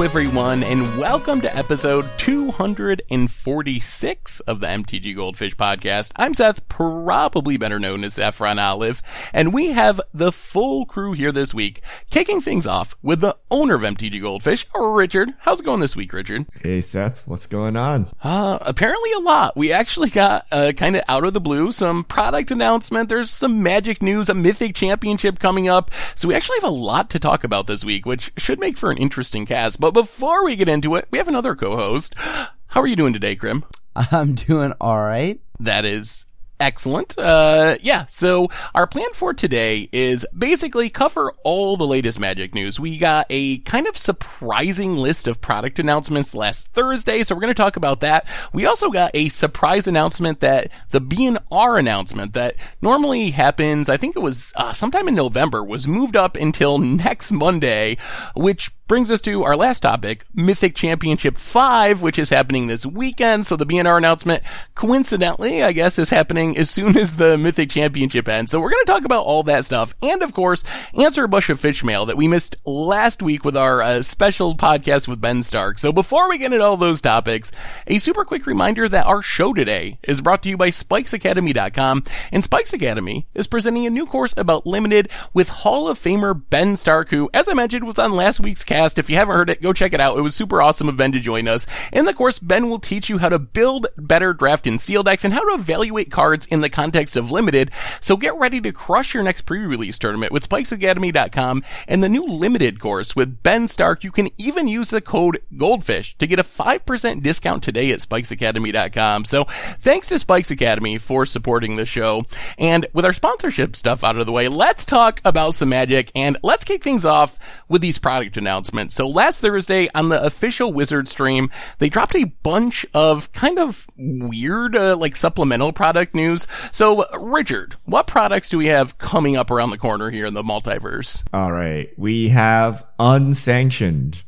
Hello, everyone, and welcome to episode 246 of the MTG Goldfish podcast. I'm Seth, probably better known as Saffron Olive, and we have the full crew here this week, kicking things off with the owner of MTG Goldfish, Richard. How's it going this week, Richard? Hey, Seth, what's going on? Uh, apparently a lot. We actually got, uh, kind of out of the blue, some product announcement. There's some magic news, a mythic championship coming up. So we actually have a lot to talk about this week, which should make for an interesting cast. But before we get into it, we have another co-host. How are you doing today, Crim? I'm doing all right. That is Excellent. Uh, yeah. So our plan for today is basically cover all the latest Magic news. We got a kind of surprising list of product announcements last Thursday, so we're going to talk about that. We also got a surprise announcement that the BNR announcement that normally happens, I think it was uh, sometime in November, was moved up until next Monday, which brings us to our last topic, Mythic Championship 5, which is happening this weekend. So the BNR announcement, coincidentally, I guess, is happening as soon as the Mythic Championship ends. So we're going to talk about all that stuff. And of course, answer a bunch of fish mail that we missed last week with our uh, special podcast with Ben Stark. So before we get into all those topics, a super quick reminder that our show today is brought to you by SpikesAcademy.com. And Spikes Academy is presenting a new course about limited with Hall of Famer Ben Stark, who, as I mentioned, was on last week's cast. If you haven't heard it, go check it out. It was super awesome of Ben to join us. In the course, Ben will teach you how to build better draft and seal decks and how to evaluate cards in the context of limited. So get ready to crush your next pre-release tournament with spikesacademy.com and the new limited course with Ben Stark. You can even use the code Goldfish to get a 5% discount today at spikesacademy.com. So thanks to Spikes Academy for supporting the show. And with our sponsorship stuff out of the way, let's talk about some magic and let's kick things off with these product announcements. So last Thursday on the official Wizard stream, they dropped a bunch of kind of weird, uh, like supplemental product news. So Richard, what products do we have coming up around the corner here in the multiverse? All right. We have Unsanctioned,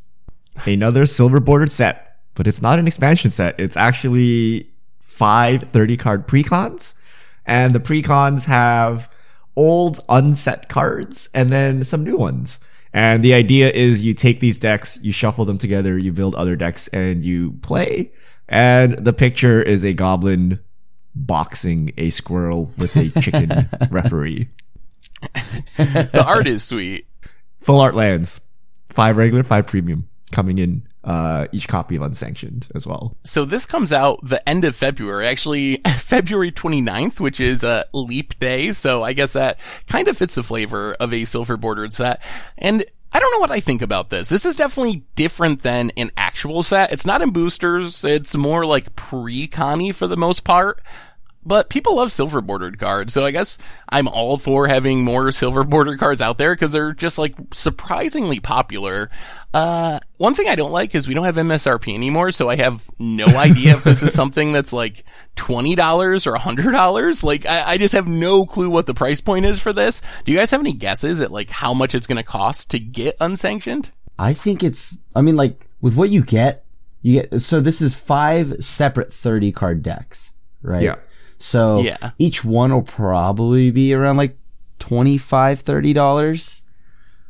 another silver bordered set, but it's not an expansion set. It's actually five 30 card precons and the precons have old unset cards and then some new ones. And the idea is you take these decks, you shuffle them together, you build other decks, and you play. And the picture is a goblin boxing a squirrel with a chicken referee. the art is sweet. Full art lands. Five regular, five premium coming in uh, each copy of Unsanctioned as well. So this comes out the end of February, actually February 29th, which is a leap day. So I guess that kind of fits the flavor of a silver bordered set. And I don't know what I think about this. This is definitely different than an actual set. It's not in boosters. It's more like pre-Connie for the most part. But people love silver bordered cards, so I guess I'm all for having more silver bordered cards out there because they're just like surprisingly popular. Uh, one thing I don't like is we don't have MSRP anymore, so I have no idea if this is something that's like $20 or $100. Like, I, I just have no clue what the price point is for this. Do you guys have any guesses at like how much it's going to cost to get unsanctioned? I think it's, I mean, like, with what you get, you get, so this is five separate 30 card decks, right? Yeah. So yeah. each one will probably be around like 25 $30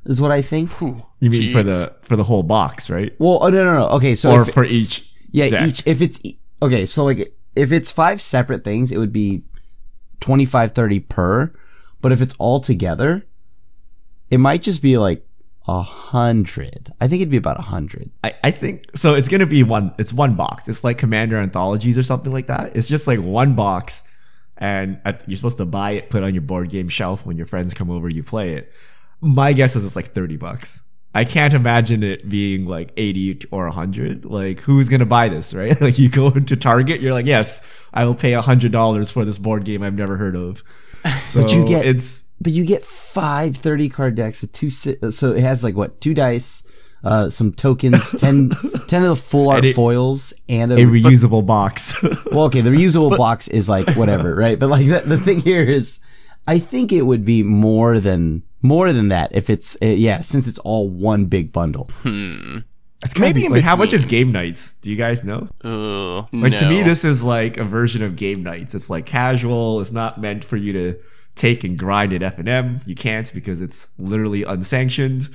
is what I think. You mean jeez. for the for the whole box, right? Well, oh, no, no, no. Okay. So or if, for each yeah, deck? each, if it's, okay. So like, if it's five separate things, it would be 25, 30 per. But if it's all together, it might just be like a hundred. I think it'd be about a hundred. I, I think so. It's gonna be one. It's one box. It's like Commander Anthologies or something like that. It's just like one box, and at, you're supposed to buy it, put it on your board game shelf. When your friends come over, you play it. My guess is it's like thirty bucks. I can't imagine it being like eighty or hundred. Like, who's gonna buy this, right? Like, you go to Target, you're like, yes, I will pay hundred dollars for this board game I've never heard of. So But you get- it's But you get five 30 card decks with two, so it has like what, two dice, uh, some tokens, 10, 10 of the full art And it- foils, and a, a reusable box. well, okay, the reusable box is like whatever, right? But like the, the thing here is, I think it would be more than, more than that if it's, uh, yeah, since it's all one big bundle. It's Maybe be- like, how much is game nights? Do you guys know? Ugh, Like to me, this is like a version of game nights. It's like casual. It's not meant for you to take and grind at F and M. You can't because it's literally unsanctioned.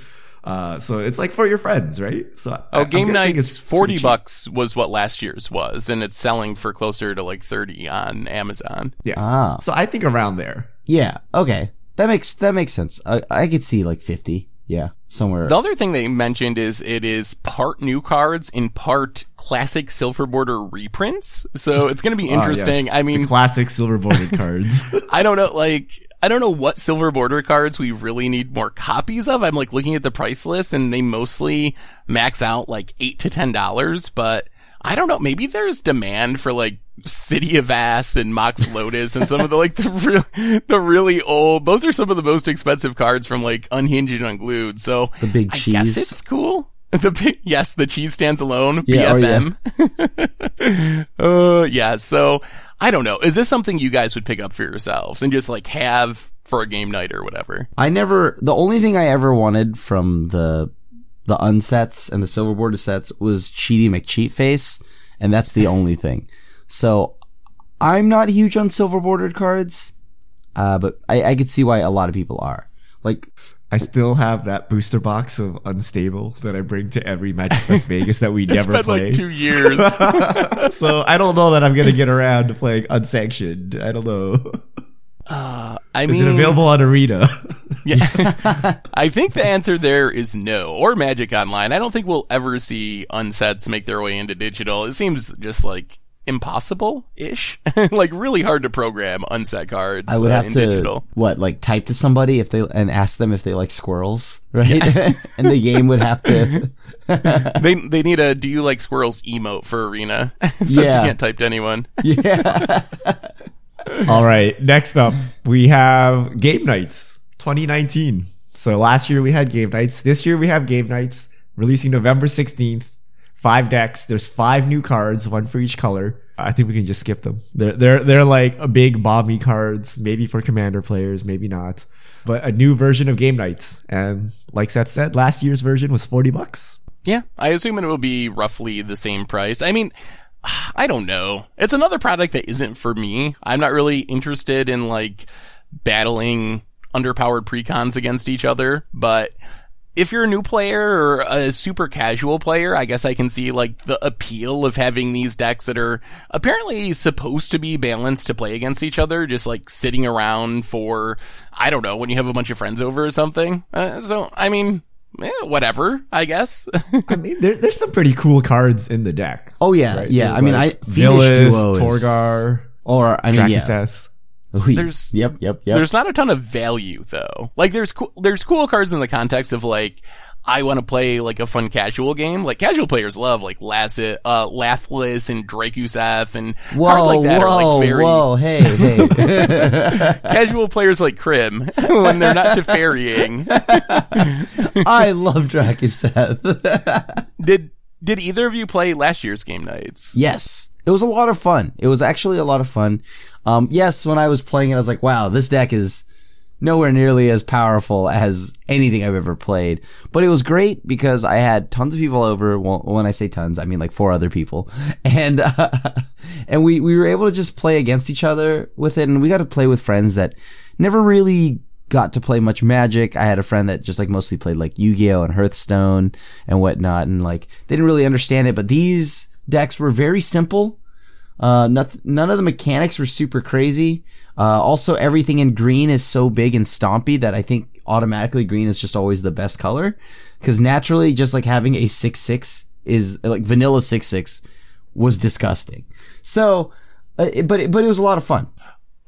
Uh, so it's like for your friends, right? So Oh, I'm game guessing nights forty bucks was what last year's was, and it's selling for closer to like thirty on Amazon. Yeah. Ah. So I think around there. Yeah. Okay. That makes that makes sense. I I could see like fifty. Yeah. Somewhere. The other thing they mentioned is it is part new cards in part classic silver border reprints. So it's going to be Ah, interesting. yes. I mean, the classic silver bordered cards. I don't know, like, I don't know what silver border cards we really need more copies of. I'm like looking at the price list and they mostly max out like eight to ten dollars, but I don't know. Maybe there's demand for like City of Ass and Mox Lotus and some of the like the real, the really old. Those are some of the most expensive cards from like Unhinged and Unglued. So The big I cheese. guess it's cool. The big, yes, the cheese stands alone. Yeah, oh, yeah. BFM. uh, yeah. So I don't know. Is this something you guys would pick up for yourselves and just like have for a game night or whatever? I never. The only thing I ever wanted from the the unsets and the silver border sets was Cheaty McCheat Face, and that's the only thing. So I'm not huge on silver bordered cards, uh, but I, I could see why a lot of people are. Like, I still have that booster box of Unstable that I bring to every Magic Las Vegas that we It's never been play. like two years. so I don't know that I'm gonna get around to playing unsanctioned. I don't know. I Is mean, it available on Arena? Yeah. I think the answer there is no. Or Magic Online. I don't think we'll ever see unsets make their way into digital. It seems just like impossible-ish. like really hard to program unset cards I would uh, have in to digital. what like type to somebody if they and ask them if they like squirrels, right? and the game would have to. They they need a do you like squirrels emote for arena since Yeah. you can't type to anyone. Yeah. All right. Next up, we have Game Nights 2019. So last year we had Game Nights. This year we have Game Nights releasing November 16th. Five decks. There's five new cards, one for each color. I think we can just skip them. They're they're they're like a big bomby cards, maybe for commander players, maybe not. But a new version of Game Nights. And like Seth said, last year's version was 40 bucks. Yeah, I assume it will be roughly the same price. I mean, I don't know. It's another product that isn't for me. I'm not really interested in like battling underpowered precons against each other, but if you're a new player or a super casual player, I guess I can see like the appeal of having these decks that are apparently supposed to be balanced to play against each other, just like sitting around for, I don't know, when you have a bunch of friends over or something. Uh, so, I mean, eh, whatever, I guess. I mean, there, there's some pretty cool cards in the deck. Oh yeah, right? yeah. I mean, I Like Fiendish Villas, duo is, Torgar, or I mean, yeah. There's- yep, yep, yep. There's not a ton of value though. Like there's cool, there's cool cards in the context of like, I want to play like a fun casual game. Like casual players love like Lasset, uh, Lathliss and Drakuseth and whoa, cards like that whoa, are like very whoa, hey, hey. casual players like Crim when they're not Teferrying. I love Drakenseth. Did, did either of you play last year's game nights? yes, it was a lot of fun. It was actually a lot of fun. Um, yes, when I was playing it, I was like, wow, this deck is nowhere nearly as powerful as anything I've ever played. But it was great because I had tons of people over. Well, when I say tons, I mean like four other people, and uh, and we we were able to just play against each other with it, and we got to play with friends that never really got to play much Magic. I had a friend that just like mostly played like Yu-Gi-Oh and Hearthstone and whatnot, and like they didn't really understand it. But these decks were very simple. Uh, not, none of the mechanics were super crazy. Uh, also everything in green is so big and stompy that I think automatically green is just always the best color. Cause naturally, just like having a 6-6 is like vanilla 6-6 was disgusting. So, uh, but, but it was a lot of fun.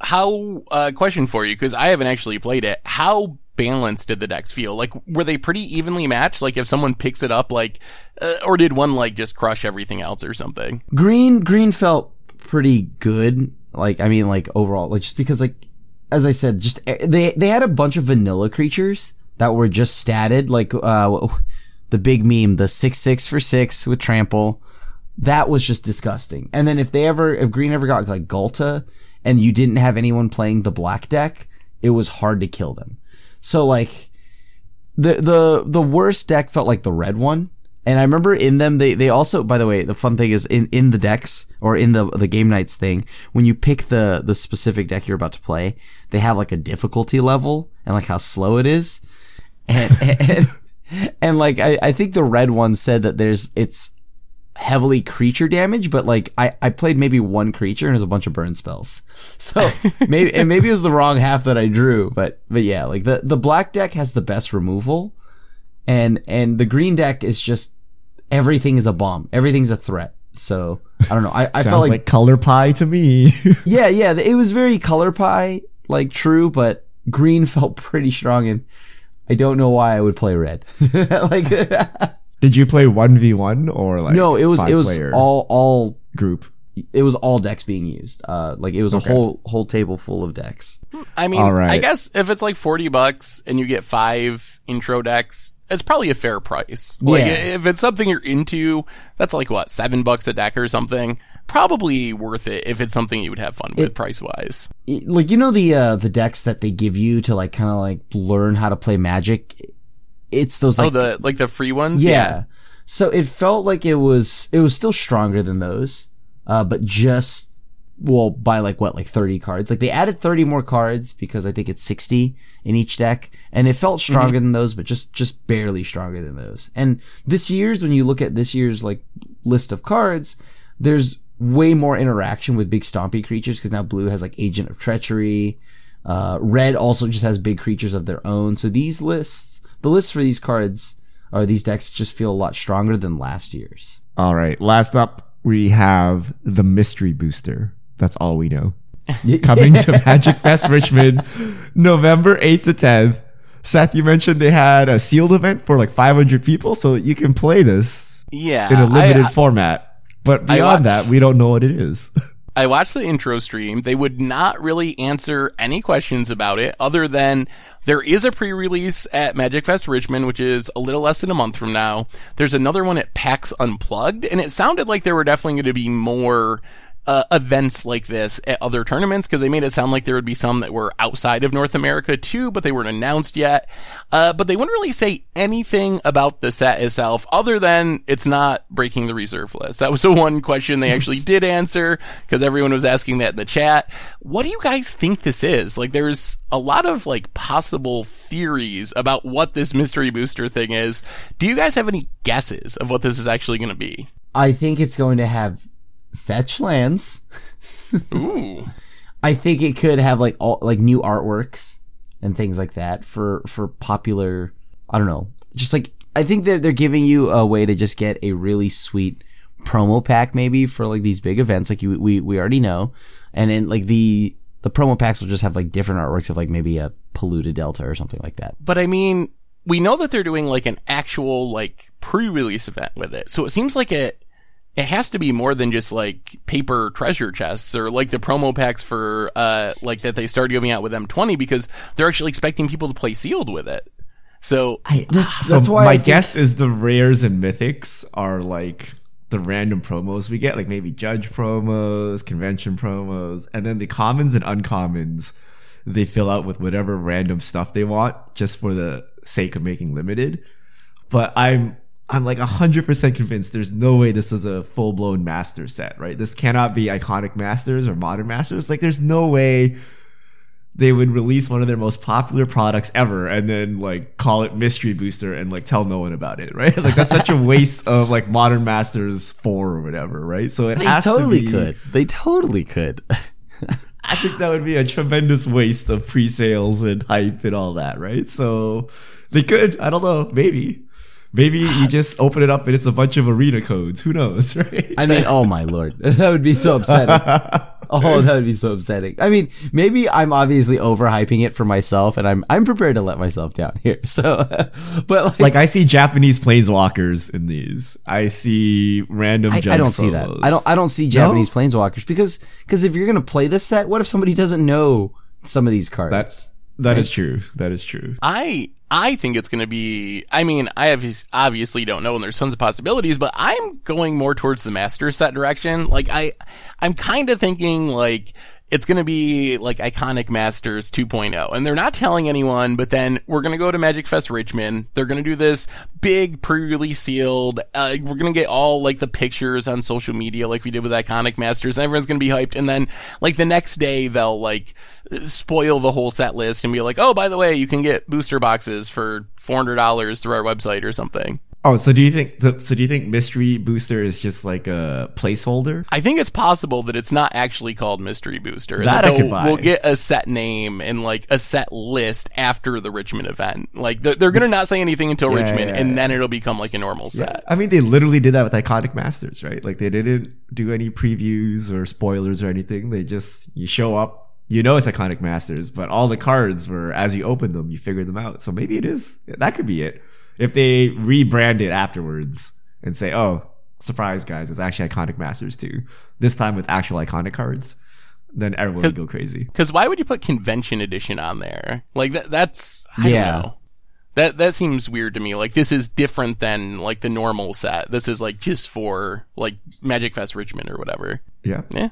How, uh, question for you, cause I haven't actually played it. How balanced did the decks feel? Like, were they pretty evenly matched? Like, if someone picks it up, like, uh, or did one, like, just crush everything else or something? Green, green felt pretty good. Like, I mean, like overall, like just because like, as I said, just eh, they, they had a bunch of vanilla creatures that were just statted, like, uh, the big meme, the six, six for six with trample. That was just disgusting. And then if they ever, if green ever got like Ghalta and you didn't have anyone playing the black deck, it was hard to kill them. So like, the the the worst deck felt like the red one. And I remember in them they they also by the way the fun thing is in in the decks or in the the game nights thing when you pick the the specific deck you're about to play they have like a difficulty level and like how slow it is and and, and like I, I think the red one said that there's it's heavily creature damage, but like I, I played maybe one creature and there's a bunch of burn spells. So maybe and maybe it was the wrong half that I drew, but but yeah, like the the black deck has the best removal, and and the green deck is just everything is a bomb, everything's a threat. So I don't know. I, I felt like, like color pie to me. yeah yeah it was very color pie like true, but green felt pretty strong and. I don't know why I would play red. like Did you play one v one or like no, it was it was all all group? it was all decks being used. Uh, like it was a whole whole table full of decks. I mean, All right. I guess if it's like 40 bucks and you get five intro decks, it's probably a fair price. Like, Yeah. if it's something you're into, that's like what, seven bucks a deck or something. Probably worth it if it's something you would have fun with price wise. Like you know the uh, the decks that they give you to like kind of like learn how to play Magic. It's those Oh, like the, like the free ones? yeah. So it felt like it was it was still stronger than those, uh, but just well by like what like thirty cards. Like they added thirty more cards because I think it's sixty in each deck, and it felt stronger than those, but just just barely stronger than those. And this year's when you look at this year's like list of cards, there's way more interaction with big stompy creatures because now blue has like Agent of Treachery. Uh, red also just has big creatures of their own. So these lists, the lists for these cards or these decks just feel a lot stronger than last year's. All right. Last up, we have the mystery booster. That's all we know. Coming to Magic Fest Richmond, November 8th to 10th. Seth, you mentioned they had a sealed event for like 500 people, so you can play this Yeah. in a limited I, format. But beyond watched- that, we don't know what it is. I watched the intro stream. They would not really answer any questions about it other than there is a pre-release at Magic Fest Richmond, which is a little less than a month from now. There's another one at PAX Unplugged, and it sounded like there were definitely going to be more uh, events like this at other tournaments because they made it sound like there would be some that were outside of North America too, but they weren't announced yet. Uh, but they wouldn't really say anything about the set itself other than it's not breaking the reserve list. That was the one question they actually did answer because everyone was asking that in the chat. What do you guys think this is? Like there's a lot of like possible theories about what this mystery booster thing is. Do you guys have any guesses of what this is actually going to be? I think it's going to have fetch lands. Ooh. I think it could have like all like new artworks and things like that for for popular. I don't know, just like I think they're they're giving you a way to just get a really sweet promo pack maybe for like these big events like you, we we already know, and then like the the promo packs will just have like different artworks of like maybe a polluted delta or something like that. But I mean, we know that they're doing like an actual like pre-release event with it. So it seems like it it has to be more than just like paper treasure chests or like the promo packs for uh like that they started giving out with M20 because they're actually expecting people to play sealed with it. So That's so that's why my think- guess is the rares and mythics are like the random promos we get, like maybe judge promos, convention promos, and then the commons and uncommons they fill out with whatever random stuff they want just for the sake of making limited. But I'm I'm like hundred percent convinced there's no way this is a full blown master set, right? This cannot be iconic masters or modern masters. Like there's no way they would release one of their most popular products ever and then like call it mystery booster and like tell no one about it right like that's such a waste of like modern masters 4 or whatever right so it they has totally to be, could. They totally could. i think that would be a tremendous waste of pre-sales and hype and all that right so they could i don't know maybe maybe you just open it up and it's a bunch of arena codes who knows right I mean, oh my lord, that would be so upsetting. Oh, that would be so upsetting. I mean, maybe I'm obviously overhyping it for myself, and I'm I'm prepared to let myself down here. So, but like, like I see Japanese planeswalkers in these. I see random. I, I don't see that. I don't I don't see Japanese planeswalkers because because if you're gonna play this set, what if somebody doesn't know some of these cards? That's that is true. That is true. I I think it's going to be. I mean, I obvi- obviously don't know, and there's tons of possibilities, but I'm going more towards the master set direction. Like I, I'm kind of thinking like it's going to be like iconic masters 2.0, and they're not telling anyone. But then we're going to go to Magic Fest Richmond. They're going to do this big pre-release sealed. Uh, we're going to get all like the pictures on social media, like we did with iconic masters. And everyone's going to be hyped, and then like the next day they'll like spoil the whole set list and be like, oh, by the way, you can get booster boxes for four hundred dollars through our website or something. Oh, so do you think? the- So do you think Mystery Booster is just like a placeholder? I think it's possible that it's not actually called Mystery Booster. That that I could buy. We'll get a set name and like a set list after the Richmond event. Like they're, they're gonna not say anything until Yeah, Richmond, yeah, and yeah. then it'll become like a normal set. I mean, they literally did that with Iconic Masters, right? Like they didn't do any previews or spoilers or anything. They just you show up, you know it's Iconic Masters, but all the cards were as you open them, you figure them out. So maybe it is. That could be it. If they rebrand it afterwards and say, "Oh, surprise, guys, it's actually Iconic Masters too." This time with actual iconic cards, then everyone would go crazy. Because why would you put Convention Edition on there? Like that. That's I Yeah. don't know. That that seems weird to me. Like this is different than like the normal set. This is like just for like Magic Fest Richmond or whatever. Yeah. Yeah.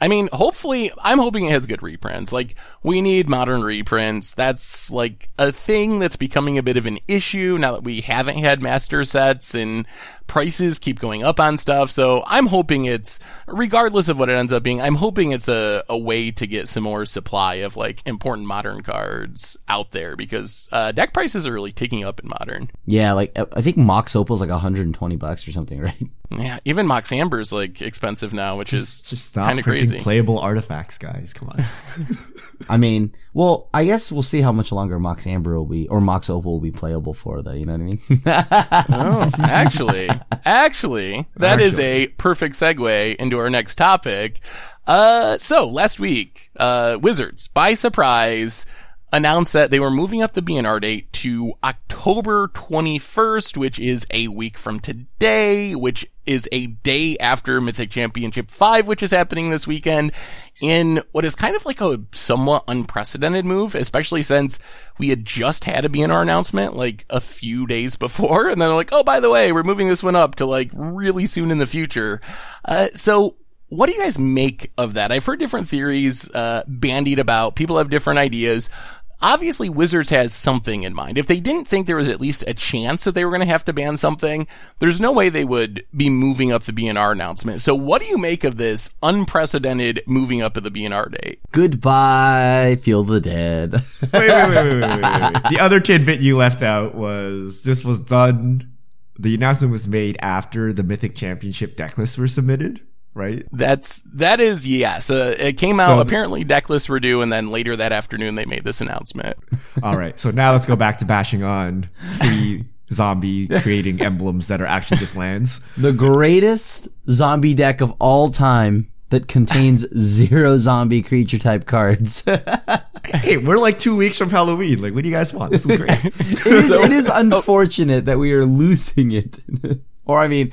I mean, hopefully, I'm hoping it has good reprints. Like, we need modern reprints. That's like a thing that's becoming a bit of an issue now that we haven't had master sets and prices keep going up on stuff. So I'm hoping it's, regardless of what it ends up being, I'm hoping it's a, a way to get some more supply of like important modern cards out there because, uh, deck prices are really ticking up in modern. Yeah, like I I think Mox Opal's like 120 bucks or something, right? Yeah. Even Mox Amber's like expensive now, which is Just stop kind of printing crazy. playable artifacts, guys. Come on. I mean, well, I guess we'll see how much longer Mox Amber will be, or Mox Opal will be playable for, though. You know what I mean? Oh, actually, actually, that is a perfect segue into our next topic. Uh, so last week, uh, Wizards, by surprise, announced that they were moving up the BNR date to October 21st, which is a week from today, which is a day after Mythic Championship 5, which is happening this weekend in what is kind of like a somewhat unprecedented move, especially since we had just had a BNR announcement like a few days before. And then like, oh, by the way, we're moving this one up to like really soon in the future. Uh, so what do you guys make of that? I've heard different theories, uh, bandied about. People have different ideas. Obviously, Wizards has something in mind. If they didn't think there was at least a chance that they were going to have to ban something, there's no way they would be moving up the BNR announcement. So what do you make of this unprecedented moving up of the BNR date? Goodbye, Feel the Dead. wait, wait, wait, wait, wait, wait, wait, wait. The other tidbit you left out was this was done. The announcement was made after the Mythic Championship deck lists were submitted, right? That's, that is, yes. Uh, it came out, So- apparently Deckless lists were due, and then later that afternoon they made this announcement. All right. So now let's go back to bashing on free zombie creating emblems that are actually just lands. the greatest zombie deck of all time that contains zero zombie creature type cards. Hey, we're like two weeks from Halloween. Like, what do you guys want? This is great. is, it is unfortunate that we are losing it. or I mean,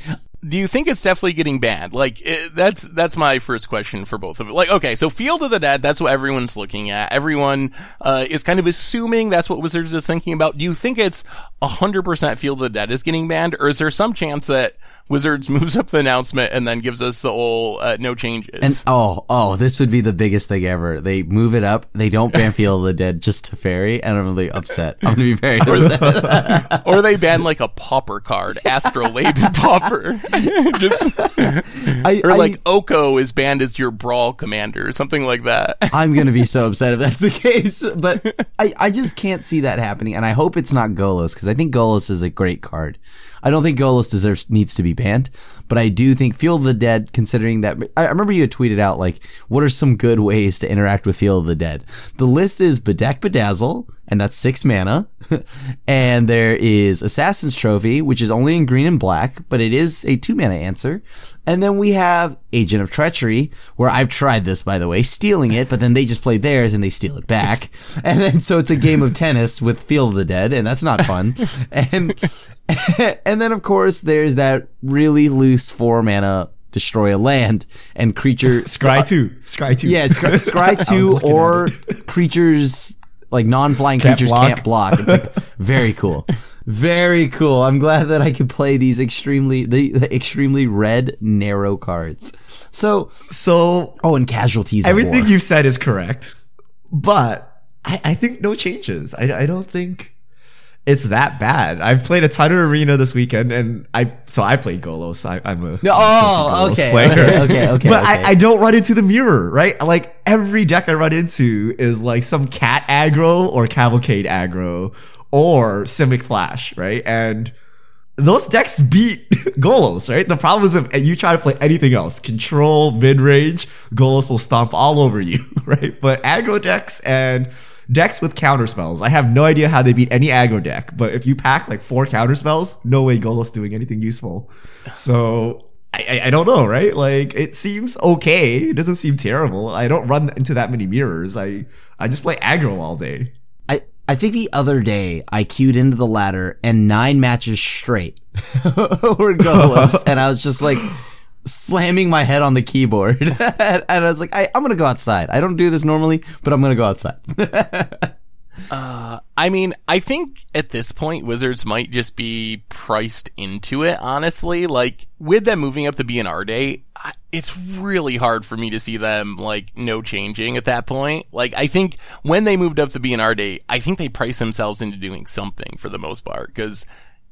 do you think it's definitely getting banned? Like it, that's that's my first question for both of it. Like okay, so Field of the Dead, that's what everyone's looking at. Everyone uh, is kind of assuming that's what Wizards is thinking about. Do you think it's hundred percent Field of the Dead is getting banned, or is there some chance that Wizards moves up the announcement and then gives us the whole uh, no changes? and oh, oh, this would be the biggest thing ever. They move it up. They don't ban Field of the Dead just to fairy, and I'm really upset. I'm gonna be very upset. or they ban like a pauper card, Astrolabe pauper, just I, or I- like Oko is banned as your brawl commander, or something like that. I'm gonna be so upset if that's the case. But I, I just can't see that happening, and I hope it's not Golos because I think Golos is a great card. I don't think Golos deserves needs to be banned, but I do think Field of the Dead, considering that I I remember you had tweeted out like, what are some good ways to interact with Field of the Dead? The list is Bedeck Bedazzle, and that's six mana, and there is Assassin's Trophy, which is only in green and black, but it is a two mana answer, and then we have Agent of Treachery, where I've tried this by the way, stealing it, but then they just play theirs and they steal it back, and then so it's a game of tennis with Field of the Dead, and that's not fun, and and then of course there's that really loose four mana destroy a land and creature Scry 2. Scry 2. yeah, Scry, Scry 2 or creatures like non-flying Can't creatures block. can't block. It's like very cool. Very cool. I'm glad that I could play these extremely the, the extremely red narrow cards. So, So oh, and casualties. everything you've said is correct, but I, I think no changes. I, I don't think it's that bad. I've played a ton of arena this weekend, and I so I played Golos. I, I'm a Oh, Golos okay, player. okay, okay, okay, but okay. I, I don't run into the mirror, right? Like every deck I run into is like some cat aggro or cavalcade aggro or Simic Flash, right? And those decks beat Golos, right? The problem is if you try to play anything else, control, mid range, Golos will stomp all over you, right? But aggro decks and decks with counter spells, I have no idea how they beat any aggro deck. But if you pack like four counter spells, no way Golos doing anything useful. So I, I, I don't know, right? Like it seems okay. It doesn't seem terrible. I don't run into that many mirrors. I I just play aggro all day. I, I think the other day I queued into the ladder and nine matches straight were Golos. and I was just like slamming my head on the keyboard. and I was like, I, I'm going to go outside. I don't do this normally, but I'm going to go outside. Uh, I mean, I think at this point, Wizards might just be priced into it, honestly. Like, with them moving up the BNR day, it's really hard for me to see them, like, no changing at that point. Like, I think when they moved up the BNR day, I think they priced themselves into doing something for the most part, because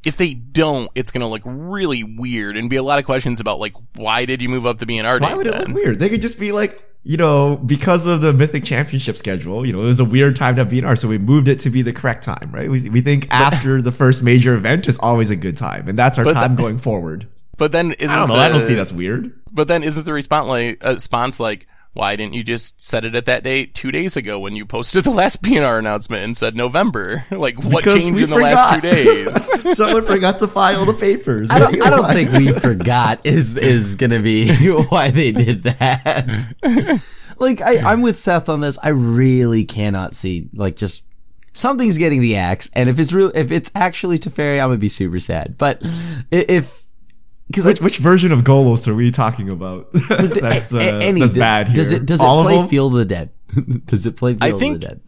if they don't, it's gonna look really weird and be a lot of questions about, like, why did you move up the BNR day Why would it then? look weird? They could just be like, you know, because of the Mythic Championship schedule, you know, it was a weird time to have BNR, so we moved it to be the correct time, right? We, we think after the first major event is always a good time, and that's our But time that- going forward. But then isn't I don't know. the, I don't see that's weird. But then isn't the response like, uh, response like, why didn't you just set it at that date two days ago when you posted the last BNR announcement and said November? Like, what Because changed in the last two days? Someone forgot to file the papers. I don't, I don't think we forgot is, is going to be why they did that. like, I, I'm with Seth on this. I really cannot see, like, just something's getting the axe. And if it's real, if it's actually Teferi, I'm going to be super sad. But if, because Which, which version of Golos are we talking about? that's, uh, any, that's d- bad here. Does it does it All of play them? Field of the Dead? does it play Field I of think- the Dead?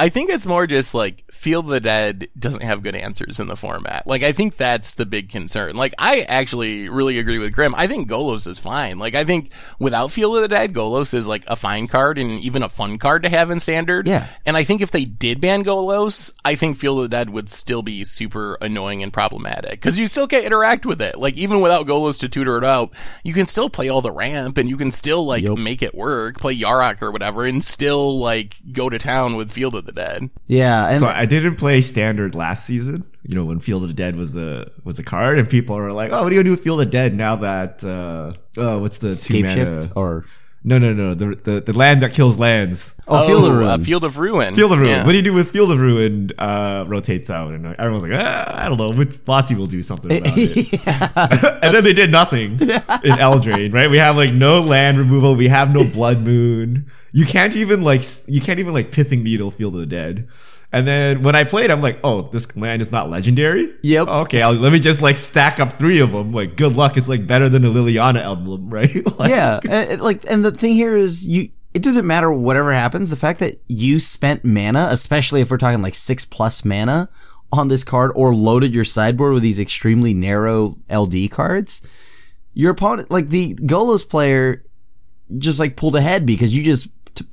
I think it's more just like Field of the Dead doesn't have good answers in the format. Like I think that's the big concern. Like I actually really agree with Crim. I think Golos is fine. Like I think without Field of the Dead, Golos is like a fine card and even a fun card to have in standard. Yeah. And I think if they did ban Golos, I think Field of the Dead would still be super annoying and problematic because you still can't interact with it. Like even without Golos to tutor it out, you can still play all the ramp and you can still like make it work, play Yarok or whatever, and still like go to town with Field of the Dead. Yeah, and So I didn't play standard last season. You know, when Field of the Dead was a was a card, and people are like, "Oh, what are you gonna do with Field of the Dead now that uh, oh, what's the two mana? Shift or No, no, no, the, the the land that kills lands. oh, Field of uh, Ruin. Field of Ruin. Field of Ruin. Yeah. What do you do with Field of Ruin? Uh, rotates out, and everyone's like, ah, I don't know. With Botsy will do something about it. and then they did nothing in Eldraine, right? We have like no land removal. We have no Blood Moon. You can't even like you can't even like Pithing Needle Field of the Dead. And then when I played, I'm like, oh, this land is not legendary. Yep. Okay, I'll, let me just like stack up three of them. Like, good luck. It's like better than a Liliana emblem, right? Like, yeah, and, like, and the thing here is you. It doesn't matter whatever happens. The fact that you spent mana, especially if we're talking like six plus mana on this card, or loaded your sideboard with these extremely narrow LD cards, your opponent, like the Golos player, just like pulled ahead because you just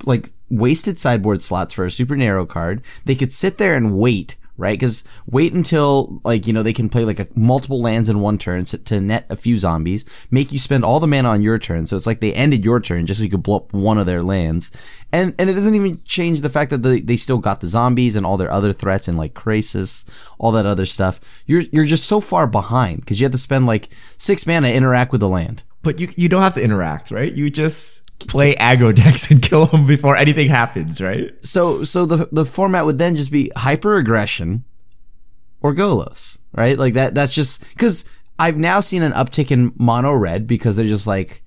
like wasted sideboard slots for a super narrow card. They could sit there and wait, right? Because wait until like you know they can play like a, multiple lands in one turn so- to net a few zombies, make you spend all the mana on your turn. So it's like they ended your turn just so you could blow up one of their lands, and and it doesn't even change the fact that they, they still got the zombies and all their other threats and like Crisis, all that other stuff. You're you're just so far behind because you have to spend like six mana to interact with the land. But you you don't have to interact, right? You just play aggro decks and kill them before anything happens, right? so so the the format would then just be hyper aggression or Golos, right? Like that that's just cuz I've now seen an uptick in mono red because they're just like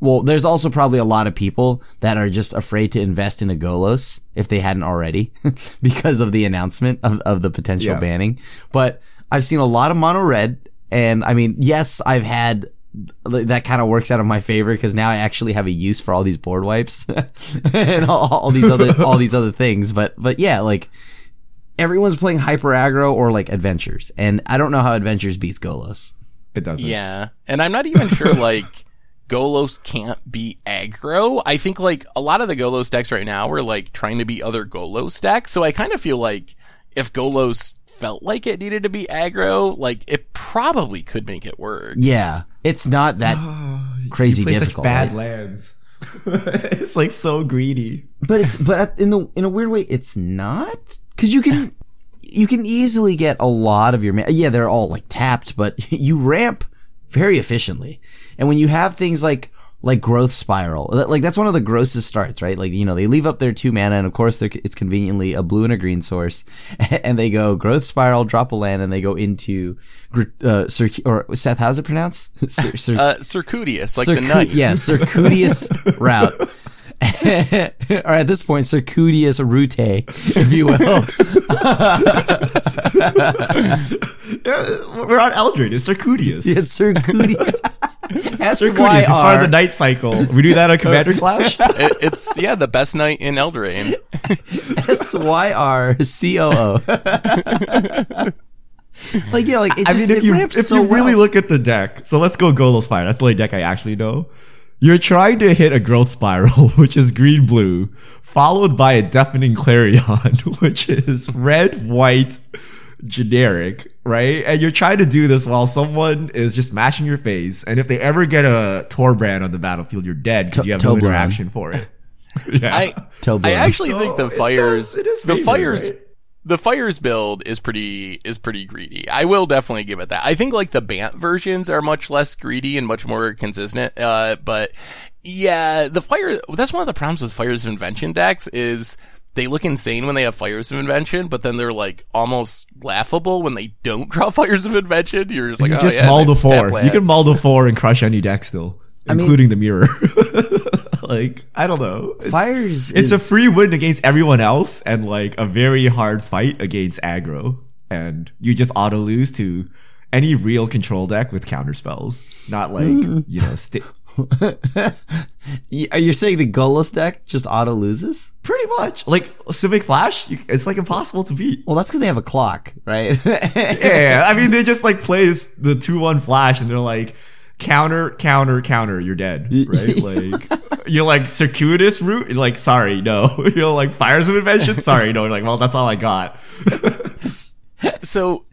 well, there's also probably a lot of people that are just afraid to invest in a Golos if they hadn't already because of the announcement of, of the potential Yeah. banning. But I've seen a lot of mono red and I mean, yes, I've had that kind of works out of my favor because now I actually have a use for all these board wipes and all, all these other all these other things. But but yeah, like everyone's playing hyper aggro or like adventures, and I don't know how adventures beats Golos. It doesn't. Yeah. And I'm not even sure like Golos can't be aggro. I think like a lot of the Golos decks right now are like trying to be other Golos decks. So I kind of feel like if Golos felt like it needed to be aggro, like it probably could make it work. Yeah, it's not that crazy you play difficult. such bad right? lands. it's like so greedy. but it's but in the in a weird way, it's not because you can you can easily get a lot of your man. Yeah, they're all like tapped, but you ramp very efficiently. And when you have things like like growth spiral, like that's one of the grossest starts, right? Like you know they leave up their two mana, and of course it's conveniently a blue and a green source, and they go growth spiral, drop a land, and they go into uh, Cir- or Seth, how's it pronounced? Cir- Cir- uh, Circudious, like the Circu- knight. yeah, Circudious route. or at this point, Circudious route, if you will. Yeah, we're on Eldred. It's Circudious. Yeah, Circudious. S Circudious is part of the night cycle. We do that on Commander Clash. It- it's yeah, the best night in Eldraine. S Y R C O O. Like yeah, like it I mean, if it you ramps if so you really look at the deck, so let's go Golos Fire. That's the only deck I actually know. You're trying to hit a growth spiral, which is green blue, followed by a deafening clarion, which is red white generic, right? And you're trying to do this while someone is just mashing your face. And if they ever get a Torbrand on the battlefield, you're dead because To- you have no Toblerone. interaction for it. yeah. I I actually So think the it does- fires it is the favored, fires right? the fires build is pretty is pretty greedy. I will definitely give it that. I think like the Bant versions are much less greedy and much more consistent. Uh, but yeah, the fire that's one of the problems with fires of invention decks is they look insane when they have fires of invention, but then they're like almost laughable when they don't draw fires of invention. You're just like, you oh, just yeah, mull the four. You can lands. mull the four and crush any deck still, mean- including the mirror. like I don't know. It's- Fires It's a free win against everyone else, and like a very hard fight against aggro, and you just auto lose to any real control deck with counter spells. Not like mm. you know, sti- Y- Are you saying the Golos deck just auto loses? pretty much like Simic Flash. You, it's like impossible to beat. Well, that's because they have a clock, right? Yeah, I mean they just like plays the two one flash and they're like counter, counter, counter, you're dead, right? Like you're like circuitous route, you're like sorry, no. You're like fires of invention, sorry, no. You're like, well, that's all I got. So,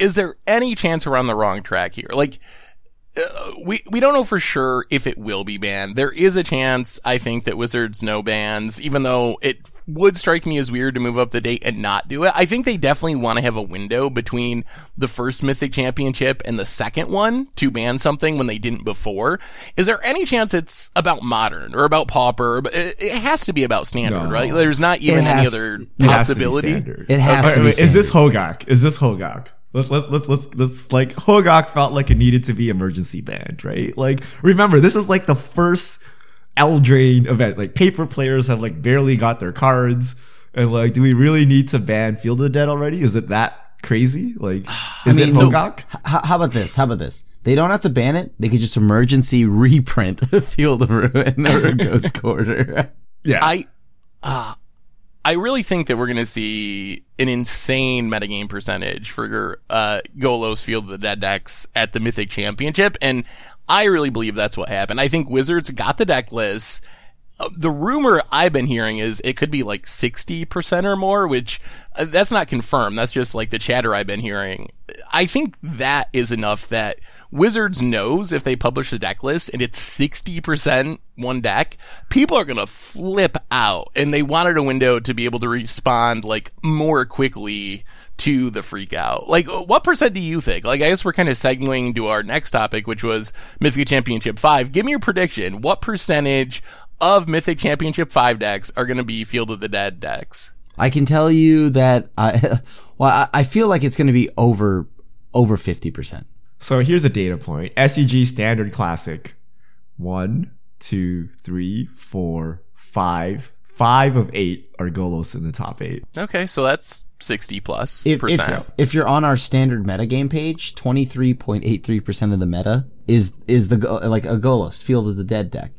is there any chance we're on the wrong track here? Like, uh, we we don't know for sure if it will be banned. There is a chance, I think, that Wizards no bans, even though it would strike me as weird to move up the date and not do it. I think they definitely want to have a window between the first Mythic Championship and the second one to ban something when they didn't before. Is there any chance it's about modern or about pauper? But it, it has to be about standard, No. right? There's not even any other it It has to be possibility. It has Uh, to be wait, Is this Hogak? Is this Hogak? Let's let's let's let's let's like Hogak felt like it needed to be emergency banned, right? Like remember, this is like the first Eldraine event. Like paper players have like barely got their cards, and like, do we really need to ban Field of the Dead already? Is it that crazy? Like, is mean, it so- Hogak? H- how about this? How about this? They don't have to ban it. They could just emergency reprint Field of Ruin or Ghost Quarter. yeah, I, uh, I really think that we're going to see an insane metagame percentage for uh, Golos Field of the Dead decks at the Mythic Championship, and I really believe that's what happened. I think Wizards got the deck list. Uh, The rumor I've been hearing is it could be like 60% or more, which uh, that's not confirmed. That's just like the chatter I've been hearing. I think that is enough that Wizards knows if they publish the deck list and it's 60% one deck, people are going to flip out and they wanted a window to be able to respond like more quickly to the freak out. Like, what percent do you think? Like, I guess we're kind of segueing to our next topic, which was Mythic Championship 5. Give me your prediction. What percentage of Mythic Championship 5 decks are going to be Field of the Dead decks? I can tell you that I, well, I feel like it's going to be over, over 50%. So here's a data point. SEG Standard Classic. One, two, three, four, five. Five of eight are Golos in the top eight. Okay, so that's 60 plus If, if, percent. if you're on our standard metagame page, 23.83% of the meta is, is the, like a Golos, Field of the Dead deck.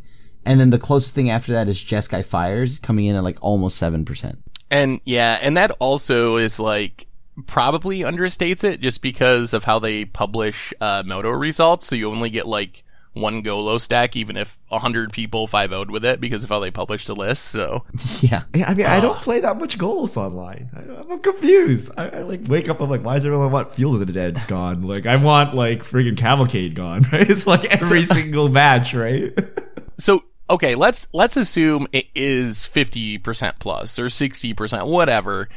And then the closest thing after that is Jeskai Fires coming in at like almost 7%. And yeah, and that also is like probably understates it just because of how they publish uh, Moto results. So you only get like one Golo stack, even if a hundred people five would with it because of how they publish the list. So Yeah. Yeah, I mean, I don't play that much Golos online. I, I'm confused. I, I like wake up. I'm like, why does everyone want Field of the Dead gone? Like, I want like friggin' Cavalcade gone. Right? It's like every single match, right? so okay, let's let's assume it is fifty percent plus or sixty percent, whatever.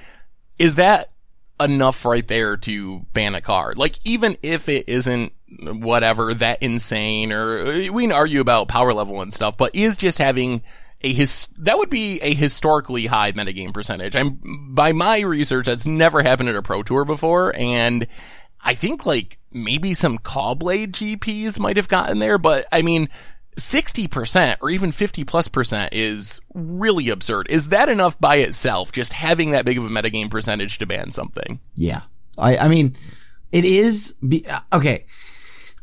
Is that enough right there to ban a card. Like, even if it isn't whatever that insane or we can argue about power level and stuff, but is just having a his, that would be a historically high metagame percentage. I'm, by my research, that's never happened at a pro tour before. And I think like maybe some Caw-Blade GPs might have gotten there, but I mean, 60% or even 50 plus percent is really absurd. Is that enough by itself, just having that big of a metagame percentage to ban something? Yeah. I, I mean, it is, be, uh, okay.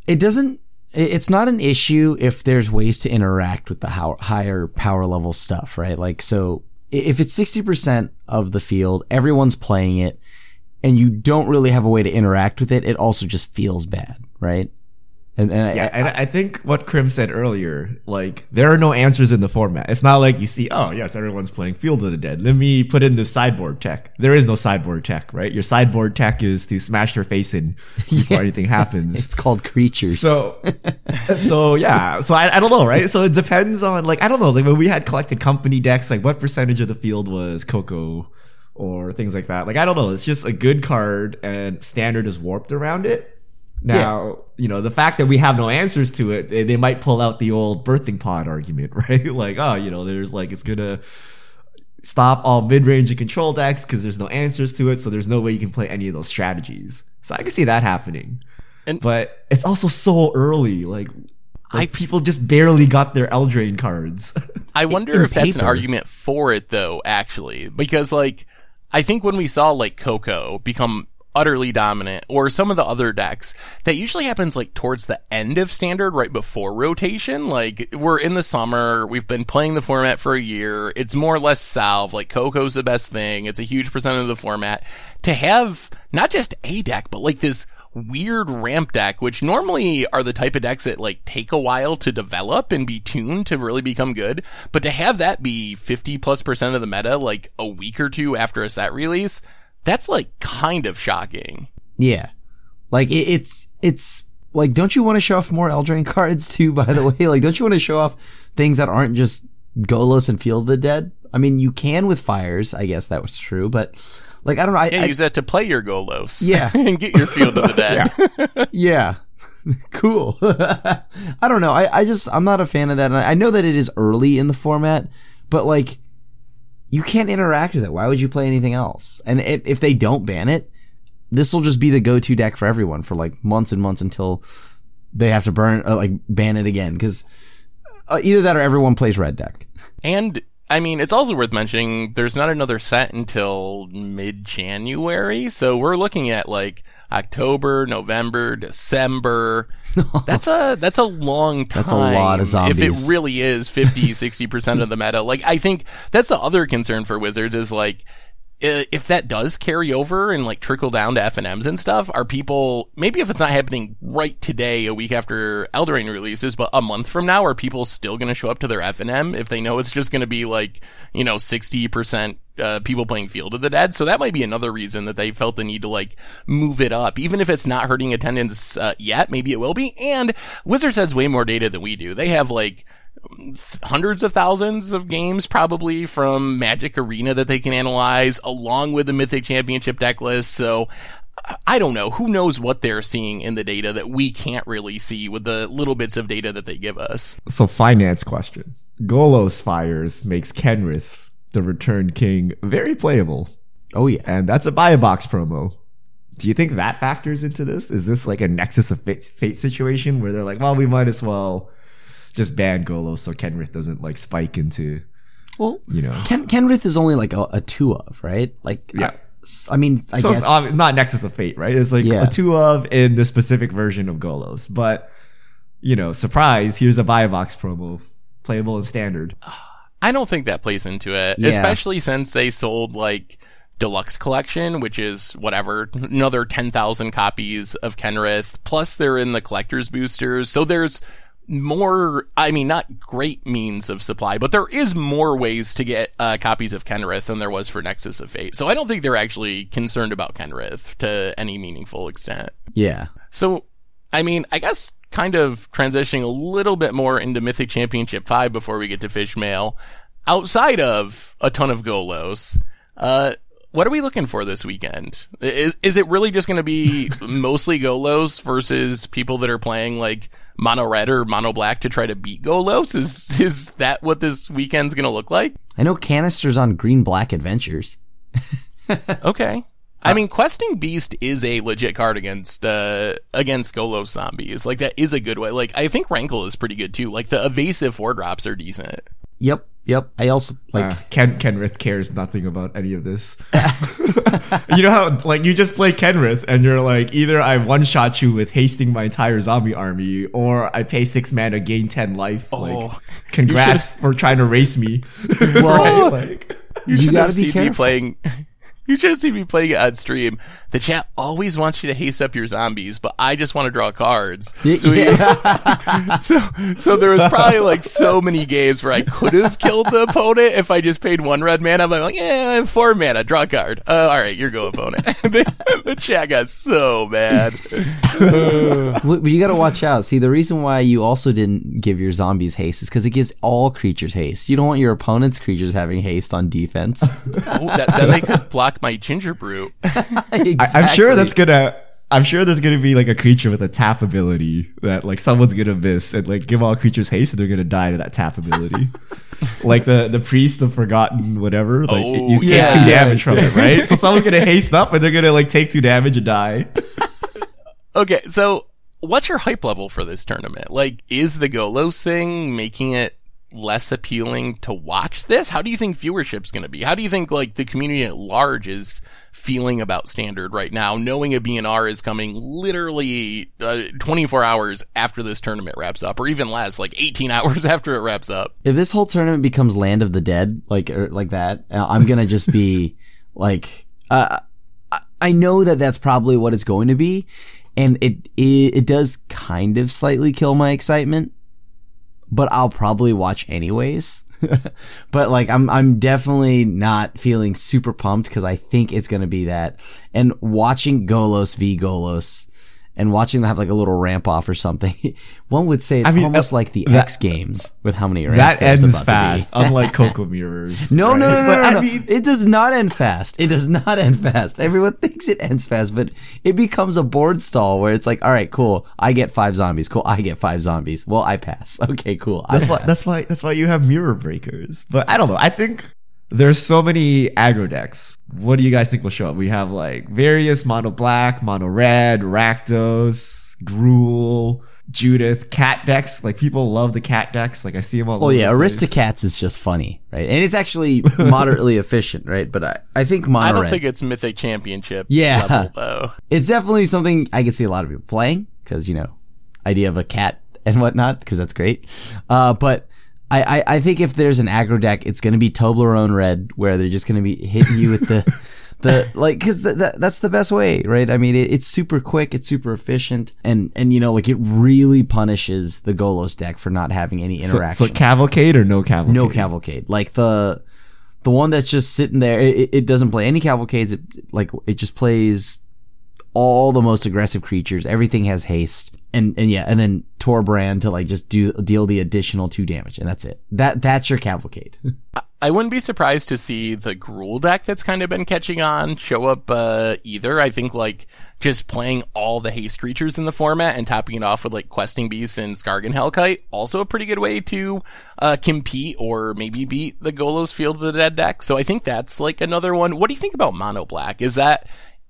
It doesn't, it's not an issue if there's ways to interact with the higher power level stuff, right? Like, so if it's 60% of the field, everyone's playing it, and you don't really have a way to interact with it, it also just feels bad, right? And, and yeah, I, and I think what Crim said earlier, like there are no answers in the format. It's not like you see, oh yes, everyone's playing Field of the Dead. Let me put in this sideboard tech. There is no sideboard tech, right? Your sideboard tech is to smash their face in before yeah. anything happens. It's called creatures. So, so yeah. So I, I don't know, right? So it depends on like I don't know. Like when we had collected company decks, like what percentage of the field was Coco or things like that. Like I don't know. It's just a good card, and standard is warped around it now, yeah. you know, the fact that we have no answers to it, they, they might pull out the old birthing pod argument, right? like, oh, you know, there's like, it's gonna stop all mid-range and control decks because there's no answers to it, so there's no way you can play any of those strategies. So I can see that happening. And but it's also so early, like like I, people just barely got their Eldraine cards. I wonder if that's an argument for it though, actually. Because like I think when we saw like Coco become utterly dominant, or some of the other decks, that usually happens like towards the end of standard, right before rotation. Like we're in the summer, we've been playing the format for a year, it's more or less salve, like Coco's the best thing, it's a huge percent of the format. To have not just a deck, but like this weird ramp deck, which normally are the type of decks that like take a while to develop and be tuned to really become good. But to have that be 50 plus percent of the meta like a week or two after a set release, that's like kind of shocking. Yeah. Like it, it's, it's like, don't you want to show off more Eldraine cards too, by the way? Like, don't you want to show off things that aren't just Golos and Field of the Dead? I mean, you can with fires. I guess that was true, but like, I don't know. I, yeah, I, use that to play your Golos. Yeah. and get your Field of the Dead. yeah. yeah. cool. I don't know. I, I just, I'm not a fan of that. And I know that it is early in the format, but like, you can't interact with it. Why would you play anything else? And it, if they don't ban it, this will just be the go-to deck for everyone for like months and months until they have to burn, uh, like ban it again. Because uh, either that or everyone plays red deck. And I mean, it's also worth mentioning there's not another set until mid January. So we're looking at like October, November, December. That's a, that's a long time. That's a lot of zombies. If it really is 50, 60% of the meta. Like, I think that's the other concern for Wizards is like, if that does carry over and like trickle down to FNMs and stuff, are people, maybe if it's not happening right today, a week after Eldraine releases, but a month from now, are people still going to show up to their FNM if they know it's just going to be like, you know, 60% uh, people playing Field of the Dead. So that might be another reason that they felt the need to like move it up, even if it's not hurting attendance uh, yet. Maybe it will be. And Wizards has way more data than we do. They have like hundreds of thousands of games probably from Magic Arena that they can analyze along with the Mythic Championship deck list. So I don't know. Who knows what they're seeing in the data that we can't really see with the little bits of data that they give us. So finance question. Golos Fires makes Kenrith, the return King, very playable. Oh yeah. And that's a buy a box promo. Do you think that factors into this? Is this like a Nexus of Fate, fate situation where they're like, well, we might as well just ban Golos so Kenrith doesn't like spike into. Well, you know, Ken Kenrith is only like a, a two of right. Like yeah. I, I mean, I so guess it's not Nexus of Fate, right? It's like yeah. a two of in the specific version of Golos, but you know, surprise! Here's a buy box promo, playable and standard. I don't think that plays into it, yeah. especially since they sold like deluxe collection, which is whatever, another 10,000 copies of Kenrith, plus they're in the collector's boosters. So there's more, I mean, not great means of supply, but there is more ways to get uh, copies of Kenrith than there was for Nexus of Fate. So I don't think they're actually concerned about Kenrith to any meaningful extent. Yeah. So, I mean, I guess kind of transitioning a little bit more into Mythic Championship 5 before we get to Fish Mail. Outside of a ton of Golos, uh, what are we looking for this weekend? Is is it really just going to be mostly Golos versus people that are playing like mono red or mono black to try to beat Golos? Is is that what this weekend's going to look like? I know Kanister's on green black adventures. Okay. I mean, questing beast is a legit card against uh against Golos zombies. Like that is a good way. Like I think Rankle is pretty good too. Like the evasive four drops are decent. Yep, yep. I also like Uh, Ken Kenrith cares nothing about any of this. you know how like you just play Kenrith and you're like either I one shot you with hasting my entire zombie army or I pay six mana gain ten life. Oh. like congrats for trying to race me. Well, like You, You should gotta have be seen me careful. playing. You should have seen me playing it on stream. The chat always wants you to haste up your zombies, but I just want to draw cards. So, we- so, so there was probably like so many games where I could have killed the opponent if I just paid one red mana. I'm like, yeah, I have four mana, draw a card. Uh, all right, your go, opponent. the, the chat got so mad. But but you got to watch out. See, the reason why you also didn't give your zombies haste is because it gives all creatures haste. You don't want your opponent's creatures having haste on defense. Oh, that, then they could block my Gingerbrute. exactly. I, I'm sure that's gonna. I'm sure there's gonna be like a creature with a tap ability that like someone's gonna miss and like give all creatures haste and they're gonna die to that tap ability. like the the priest of forgotten whatever. Like Oh, you take yeah. two damage from it, right? so someone's gonna haste up and they're gonna like take two damage and die. Okay, so what's your hype level for this tournament? Like, is the Golos thing making it less appealing to watch this? How do you think viewership's going to be? How do you think like the community at large is feeling about standard right now, knowing a BNR is coming literally uh, 24 hours after this tournament wraps up, or even less, like 18 hours after it wraps up? if this whole tournament becomes Land of the Dead, like or like that, uh, I'm gonna just be like, uh, I- I know that that's probably what it's going to be, and it, it it does kind of slightly kill my excitement, but I'll probably watch anyways. but like, I'm I'm definitely not feeling super pumped because I think it's gonna be that, and watching Golos v Golos. And watching them have like a little ramp off or something, one would say it's I mean, almost uh, like the that- X Games with how many ramps That ends about to be. fast, unlike Coco Mirrors. No, no, right? no, no, But no, I mean, it does not end fast. It does not end fast. Everyone thinks it ends fast, but it becomes a board stall where it's like, all right, cool. I get five zombies. Cool. I get five zombies. Well, I pass. Okay, cool. I That's why that's why that's why you have mirror breakers. But I don't know. I think there's so many aggro decks. What do you guys think will show up? We have like various mono black, mono red, Rakdos, Gruul, Judith, cat decks. Like people love the cat decks. Like I see them all. Oh yeah, the place. Aristocats is just funny, right? And it's actually moderately efficient, right? But I, I think Mono I don't Red- think it's Mythic Championship Yeah. level, though. it's definitely something I can see a lot of people playing because you know, idea of a cat and whatnot because that's great. Uh, but I, I, I think if there's an aggro deck, it's going to be Toblerone Red where they're just going to be hitting you with the. The like, cause th- th- that's the best way, right? I mean, it, it's super quick, it's super efficient, and and you know, like it really punishes the Golos deck for not having any So, interaction. so cavalcade or no cavalcade? No cavalcade. Like the the one that's just sitting there. It, it doesn't play any cavalcades. It, like it just plays all the most aggressive creatures. Everything has haste, and and yeah, and then Torbrand to like just do deal the additional two damage, and that's it. That that's your cavalcade. I wouldn't be surprised to see the Gruul deck that's kind of been catching on show up uh, either. I think like just playing all the haste creatures in the format and topping it off with like Questing beasts and Skarrgan Hellkite, also a pretty good way to uh, compete or maybe beat the Golos Field of the Dead deck. So I think that's like another one. What do you think about Mono Black? Is that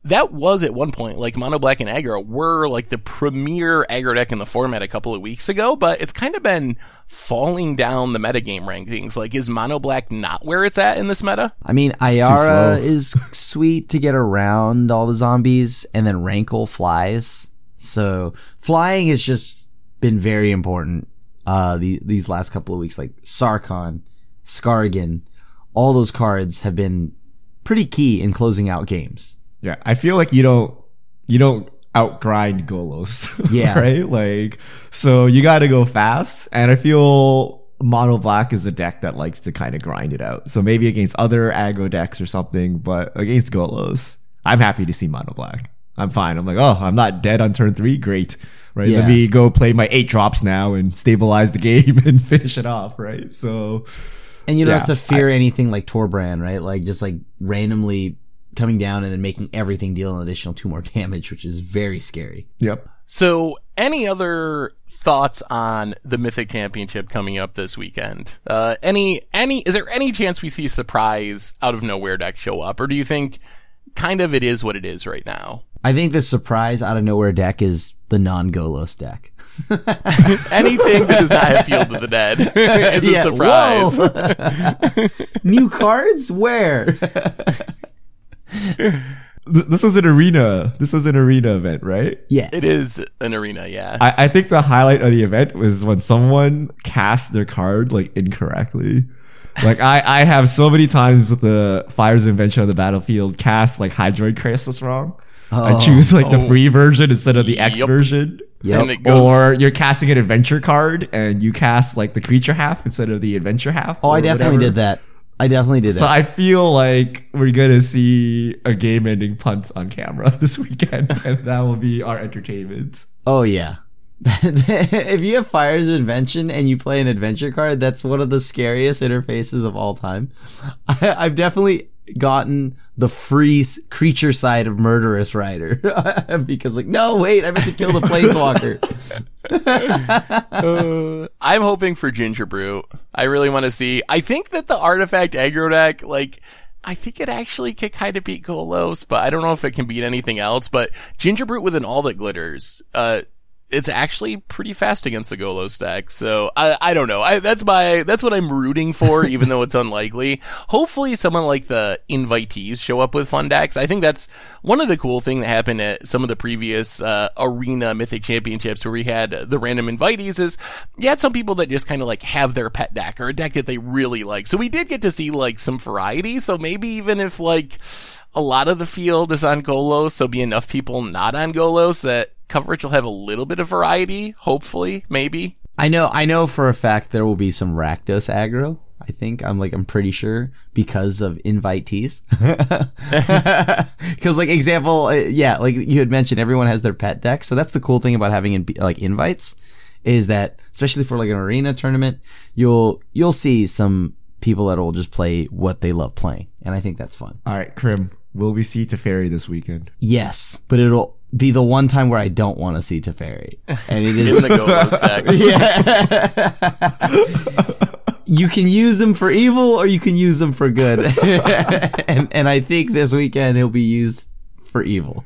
that was at one point like Mono Black and Aggro were like the premier aggro deck in the format a couple of weeks ago, but it's kind of been falling down the metagame rankings. Like, is Mono Black not where it's at in this meta? I mean, Ayara is sweet to get around all the zombies, and then Rankle flies. So flying has just been very important. Uh, the, these last couple of weeks, like Sarkhan, Skarrgan, all those cards have been pretty key in closing out games. Yeah, I feel like you don't you don't outgrind Golos. Yeah. right? Like so you got to go fast, and I feel Mono Black is a deck that likes to kind of grind it out. So maybe against other aggro decks or something, but against Golos, I'm happy to see Mono Black. I'm fine. I'm like, oh, I'm not dead on turn three. Great. Right. Yeah. Let me go play my eight drops now and stabilize the game and finish it off. Right. So And you don't Yeah, have to fear anything like Torbrand, right? Like just like randomly coming down and then making everything deal an additional two more damage, which is very scary. Yep. So, any other thoughts on the Mythic Championship coming up this weekend? Uh, any, any, is there any chance we see a surprise out of nowhere deck show up? Or do you think kind of it is what it is right now? I think the surprise out of nowhere deck is the non Golos deck. Anything that does not have Field of the Dead is a Yeah, surprise. New cards? Where? Th- This was an arena. This was an arena event, right? yeah. It is an arena, yeah. I, I think the highlight of the event was when someone cast their card like incorrectly. Like I, I have so many times with the Fires Invention on the battlefield cast like Hydroid Krasis wrong. I oh. choose like the oh. free version instead of the X Yep. version. Yep. And it goes, Or you're casting an adventure card and you cast like the creature half instead of the adventure half. Oh, I definitely whatever. did that. I definitely did So. I feel like we're gonna see a game-ending punt on camera this weekend, and that will be our entertainment. Oh yeah. if you have Fires of Invention and you play an adventure card, that's one of the scariest interfaces of all time. I, I've definitely gotten the free creature side of Murderous Rider because like, no, wait, I meant to kill the Planeswalker. I'm hoping for Gingerbrute. I really want to see. I think that the artifact aggro deck, like, I think it actually could kind of beat Golos, but I don't know if it can beat anything else. But Gingerbrute with an all that glitters, uh, it's actually pretty fast against the Golos stack. So I, I don't know. I, that's my, that's what I'm rooting for, even though it's unlikely. Hopefully someone like the invitees show up with fun decks. I think that's one of the cool thing that happened at some of the previous, uh, arena mythic championships where we had the random invitees is you had some people that just kind of like have their pet deck or a deck that they really like. So we did get to see like some variety. So maybe even if like a lot of the field is on Golos, so be enough people not on Golos that coverage will have a little bit of variety, hopefully, maybe. I know, I know for a fact there will be some Rakdos aggro. I think I'm like I'm pretty sure because of invitees. Because like example, uh, yeah, like you had mentioned, everyone has their pet deck. So that's the cool thing about having in, like invites is that especially for like an arena tournament, you'll you'll see some people that will just play what they love playing, and I think that's fun. All right, Crim, will we see Teferi this weekend? Yes, but it'll be the one time where I don't want to see Teferi, and it is In the Golos decks. you can use them for evil or you can use them for good. and and I think this weekend he'll be used for evil.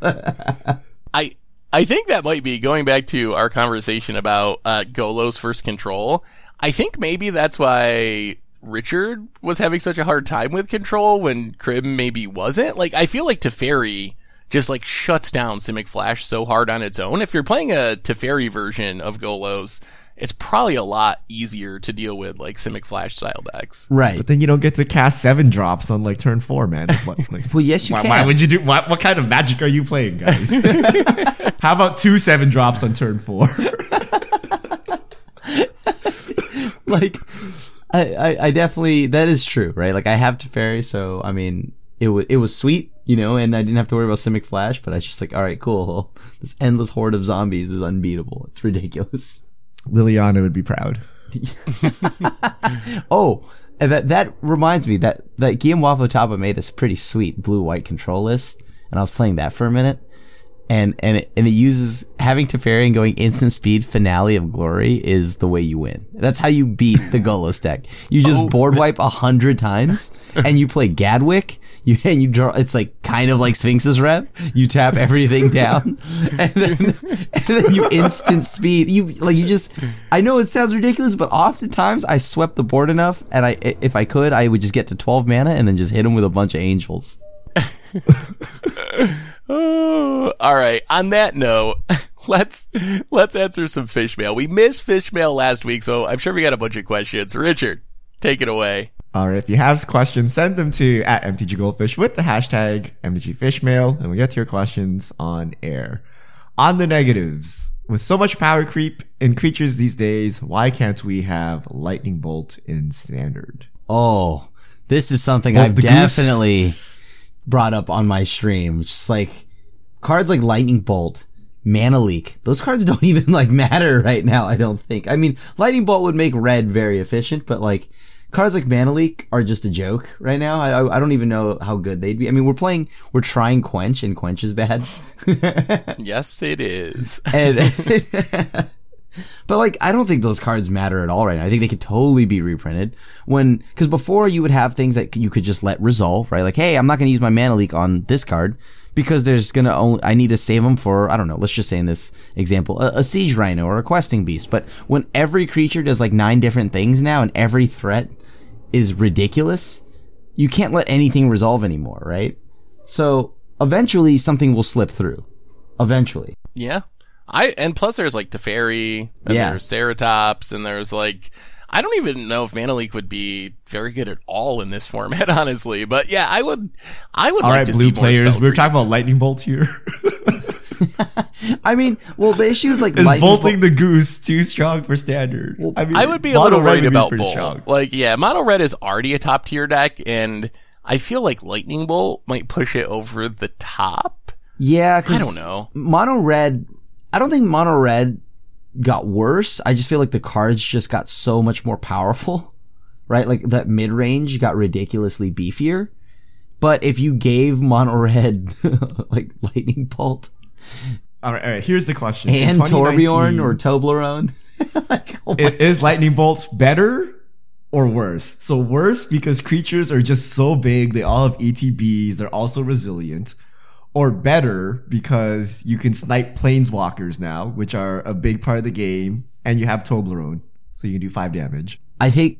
I I think that might be going back to our conversation about uh, Golos first control. I think maybe that's why Richard was having such a hard time with control when Crim maybe wasn't. Like I feel like Teferi just like shuts down Simic Flash so hard on its own. If you're playing a Teferi version of Golos, it's probably a lot easier to deal with like Simic Flash style decks. right. But then you don't get to cast seven drops on like turn four, man. What, like, Well, yes, you why, can. why would you do? What, what kind of magic are you playing, guys? How about two seven drops on turn four? like I, I I definitely that is true, right? Like I have Teferi, so I mean it was it was sweet, you know, and I didn't have to worry about Simic Flash, but I was just like, all right, cool. Well, this endless horde of zombies is unbeatable. It's ridiculous. Liliana would be proud. Oh, and that that reminds me that that Guillaume Wafo made a pretty sweet blue white control list, and I was playing that for a minute, and and it, and it uses having Teferi and going instant speed finale of glory is the way you win. That's how you beat the Golos deck. You just oh. board wipe a hundred times, and you play Gadwick. You and you draw. It's like kind of like Sphinx's rep. You tap everything down, and then and then you instant speed. You like you just. I know it sounds ridiculous, but oftentimes I swept the board enough, and I if I could, I would just get to twelve mana and then just hit him with a bunch of angels. Oh, all right. On that note, let's let's answer some fish mail. We missed fish mail last week, so I'm sure we got a bunch of questions. Richard, take it away. Right, if you have questions, send them to at MTG Goldfish with the hashtag MTG Fishmail, and we get to your questions on air. On the negatives, with so much power creep in creatures these days, why can't we have Lightning Bolt in Standard? Oh, this is something Well, I've the goose- definitely brought up on my stream. Just like cards like Lightning Bolt, Mana Leak. Those cards don't even like matter right now. I don't think. I mean, Lightning Bolt would make red very efficient, but like cards like Mana Leak are just a joke right now. I, I, don't even know how good they'd be. I mean, we're playing, we're trying Quench, and Quench is bad. Yes, it is. and but like I don't think those cards matter at all right now. I think they could totally be reprinted when because before you would have things that you could just let resolve right. Like hey, I'm not going to use my mana leak on this card because there's gonna only I need to save them for I don't know. Let's just say in this example a, a siege rhino or a questing beast. But when every creature does like nine different things now and every threat is ridiculous, you can't let anything resolve anymore, right? So eventually something will slip through. Eventually. Yeah. I and plus there's like Teferi and Yeah. there's Ceratops and there's like I don't even know if Mana Leak would be very good at all in this format, honestly. But yeah, I would I would All like right, to blue see more players. spell We're talking about lightning bolts here. I mean, well, the issue is like Is lightning bolting the goose too strong for standard? I mean, I would be a little red worried about pretty Bolt. strong. Like, yeah, Mono Red is already a top tier deck, and I feel like Lightning Bolt might push it over the top. Yeah, cause I don't know. Mono red. I don't think mono red got worse. I just feel like the cards just got so much more powerful, right? Like that mid range got ridiculously beefier. But if you gave mono red like lightning bolt All right, all right. Here's the question: and 2019, Torbjorn or Toblerone, like, oh my- is lightning bolt better or worse? So worse because creatures are just so big. They all have ETBs. They're also resilient. Or better because you can snipe planeswalkers now, which are a big part of the game, and you have Toblerone, so you can do five damage. I think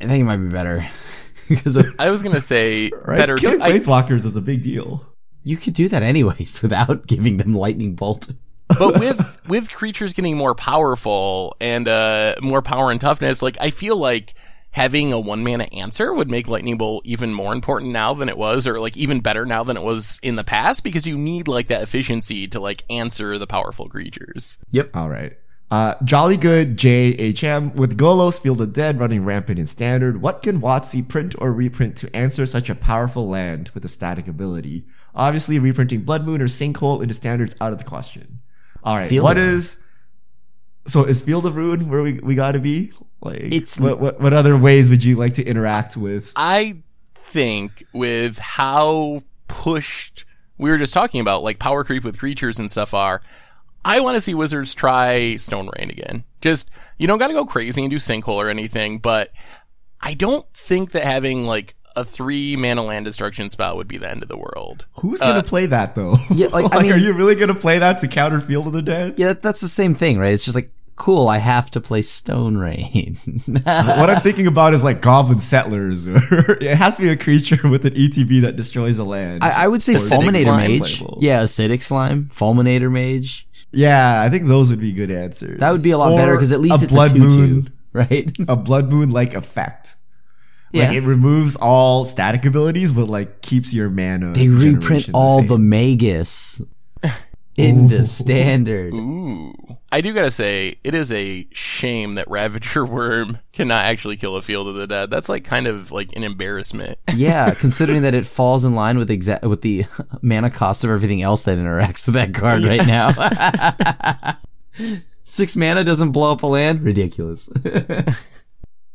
I think it might be better because of, I was gonna say Right? better. Killing I- planeswalkers is a big deal. You could do that anyways without giving them lightning bolt. but with with creatures getting more powerful and uh more power and toughness, like I feel like having a one mana answer would make Lightning Bolt even more important now than it was, or like even better now than it was in the past, because you need like that efficiency to like answer the powerful creatures. Yep. All right. Uh, Jolly Good JHM with Golos Field of Dead running rampant in standard. What can WotC print or reprint to answer such a powerful land with a static ability? Obviously, reprinting Blood Moon or Sinkhole into standards out of the question. All right. Field what of- is so is Field of Ruin where we, we got to be? Like, It's- what, what what other ways would you like to interact with? I think with how pushed we were just talking about, like power creep with creatures and stuff are, I want to see Wizards try Stone Rain again. Just, you don't gotta go crazy and do Sinkhole or anything, but I don't think that having like a three mana land destruction spell would be the end of the world. Who's gonna uh, play that though? yeah, like, I mean- are you really gonna play that to counter Field of the Dead? Yeah, that's the same thing, right? It's just like cool. I have to play Stone Rain. what I'm thinking about is like goblin settlers, it has to be a creature with an ETB that destroys a land. I, I would say Acidic Fulminator slime Mage. playable. Yeah, Acidic Slime, Fulminator Mage. yeah, I think those would be good answers. That would be a lot better because at least a it's blood a 2 2, moon, right? a blood moon like effect. Yeah. Like it removes all static abilities, but like keeps your mana. they reprint generation all same. the Magus in the standard. Ooh. I do gotta say, it is a shame that Ravager Wurm cannot actually kill a Field of the Dead. That's like kind of like an embarrassment. Yeah, considering that it falls in line with exa- with the mana cost of everything else that interacts with that card right now. Six mana doesn't blow up a land? Ridiculous.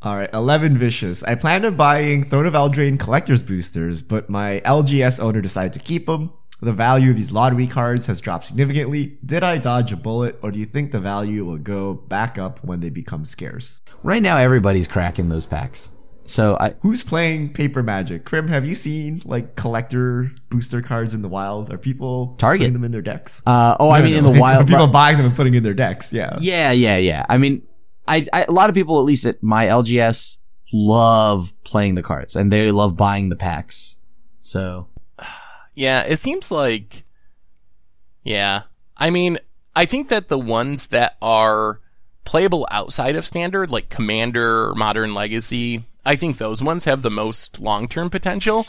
All right, 11 vicious. I planned on buying Throne of Eldraine collector's boosters, but my LGS owner decided to keep them. The value of these lottery cards has dropped significantly. Did I dodge a bullet, or do you think the value will go back up when they become scarce? right now, everybody's cracking those packs. So I, Who's playing Paper Magic? Crim, have you seen like collector booster cards in the wild? Are people Target. putting them in their decks? uh, oh, I mean, no. in the wild, Are people buying them and putting in their decks. Yeah. Yeah, yeah, yeah. I mean, I, I a lot of people, at least at my LGS, love playing the cards and they love buying the packs. So Yeah, it seems like. Yeah. I mean, I think that the ones that are playable outside of standard, like Commander Modern Legacy, I think those ones have the most long-term potential.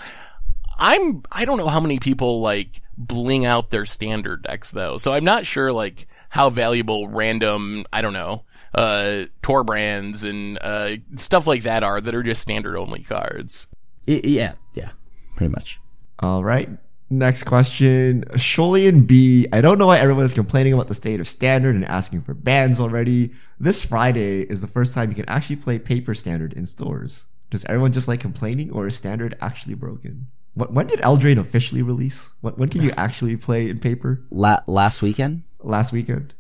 I'm, I don't know how many people like bling out their standard decks though, so I'm not sure like how valuable random, I don't know, uh, Torbrands and, uh, stuff like that are that are just standard only cards. i- yeah, yeah, pretty much. All right. Next question. Sholian B. I don't know why everyone is complaining about the state of standard and asking for bans already. This Friday is the first time you can actually play paper standard in stores. Does everyone just like complaining, or is standard actually broken? When, when did Eldraine officially release? When, when can you actually play in paper? La- last weekend. Last weekend.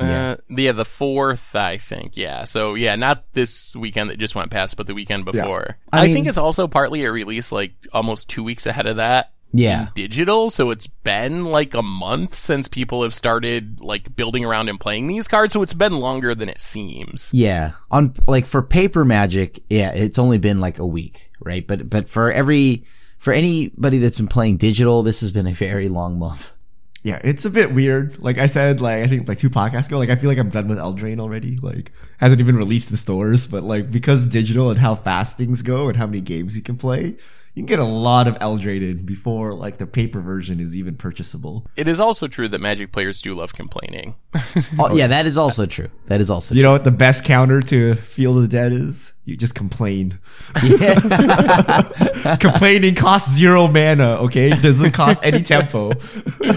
Uh, yeah, the fourth, I think. Yeah. So yeah, not this weekend that just went past, but the weekend before. I I, mean- think it's also partly a release like almost two weeks ahead of that. Yeah. Digital, so it's been like a month since people have started like building around and playing these cards, so it's been longer than it seems. Yeah. On like for paper magic, yeah, it's only been like a week, right? But but for every for anybody that's been playing digital, this has been a very long month. Yeah, it's a bit weird. Like I said, like I think like two podcasts ago, like I feel like I'm done with Eldraine already. Like hasn't even released in stores, but like because digital and how fast things go and how many games you can play, you can get a lot of Eldraine in before like the paper version is even purchasable. It is also true that Magic players do love complaining. Oh, yeah, that is also true. That is also You know what the best counter to Field of the Dead is? You just complain. Yeah. Complaining costs zero mana, okay? It doesn't cost any tempo.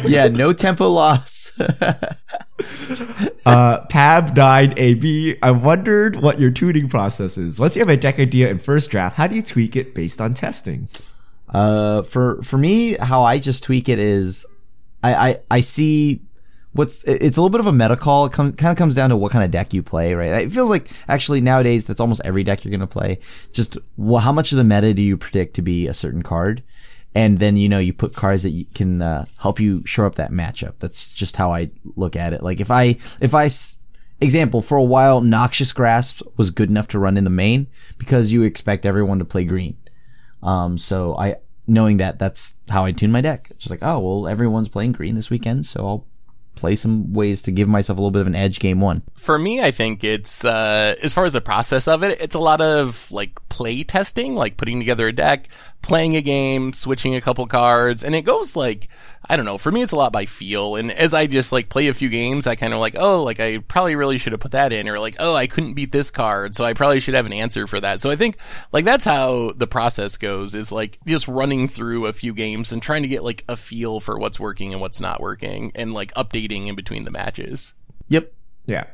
yeah, no tempo loss. Uh, Pab died AB. I wondered what your tuning process is. Once you have a deck idea in first draft, how do you tweak it based on testing? Uh, for for me, how I just tweak it is, I I, I see what's it's a little bit of a meta call. It com- kind of comes down to what kind of deck you play, right? It feels like actually nowadays that's almost every deck you're gonna play. Just well, how much of the meta do you predict to be a certain card? And then you know you put cards that you can uh, help you shore up that matchup. That's just how I look at it. Like if I if I example for a while, Noxious Grasp was good enough to run in the main because you expect everyone to play green. Um, so I, knowing that, that's how I tune my deck. Just like, oh, well, everyone's playing green this weekend, so I'll play some ways to give myself a little bit of an edge game one. For me, I think it's uh, as far as the process of it, it's a lot of like play testing, like putting together a deck, playing a game, switching a couple cards, and it goes like I don't know. For me, it's a lot by feel, and as I just like play a few games, I kind of like, oh, like I probably really should have put that in, or like, oh, I couldn't beat this card, so I probably should have an answer for that. So I think like that's how the process goes is like just running through a few games and trying to get like a feel for what's working and what's not working, and like updating in between the matches. Yep. Yeah.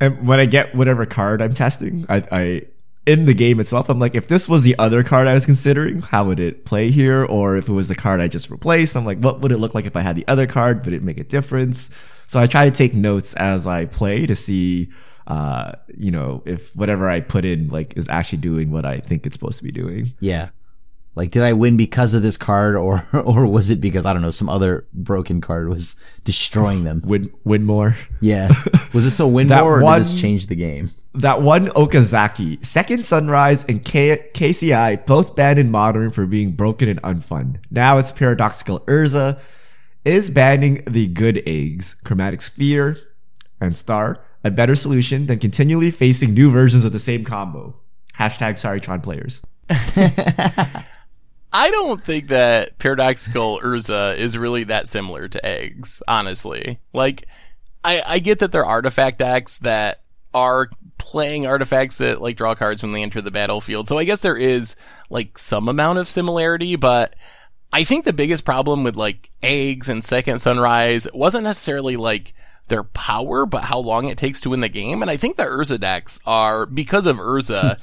And when I get whatever card I'm testing, I, I in the game itself, I'm like, if this was the other card I was considering, how would it play here? Or if it was the card I just replaced, I'm like, what would it look like if I had the other card? Would it make a difference? So I try to take notes as I play to see, uh, you know, if whatever I put in like is actually doing what I think it's supposed to be doing. Yeah. Like, did I win because of this card, or or was it because I don't know some other broken card was destroying them? Win, win more. Yeah. Was this a win That more, or one- did this change the game? that one Okazaki, Second Sunrise, and K- KCI both banned in Modern for being broken and unfun. Now it's Paradoxical Urza is banning the good eggs, Chromatic Sphere, and Star a better solution than continually facing new versions of the same combo. Hashtag Sorrytron players. I don't think that paradoxical Urza is really that similar to eggs, honestly. Like, I, I get that there are artifact decks that are playing artifacts that like draw cards when they enter the battlefield. So I guess there is like some amount of similarity, but I think the biggest problem with like eggs and second sunrise wasn't necessarily like their power, but how long it takes to win the game. And I think the Urza decks are, because of Urza,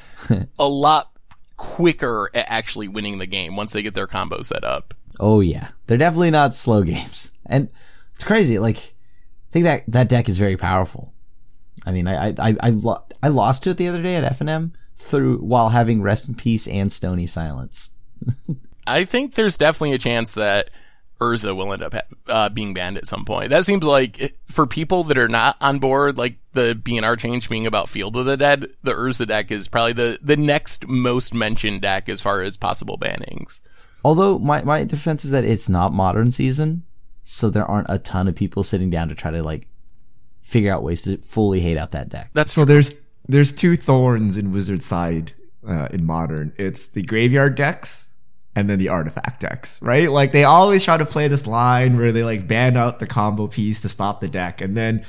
a lot quicker at actually winning the game once they get their combo set up. Oh yeah, they're definitely not slow games, and it's crazy. Like, I think that that deck is very powerful. I mean, I I I, I, lo- I lost to it the other day at F and M through while having Rest in Peace and Stony Silence. I think there's definitely a chance that Urza will end up ha- uh, being banned at some point. That seems like for people that are not on board, like the BNR change being about Field of the Dead, the Urza deck is probably the, the next most mentioned deck as far as possible bannings. Although my my defense is that it's not modern season, so there aren't a ton of people sitting down to try to like figure out ways to fully hate out that deck. That's So there's there's two thorns in Wizard side uh, in modern. It's the graveyard decks and then the artifact decks, right? Like they always try to play this line where they like ban out the combo piece to stop the deck, and then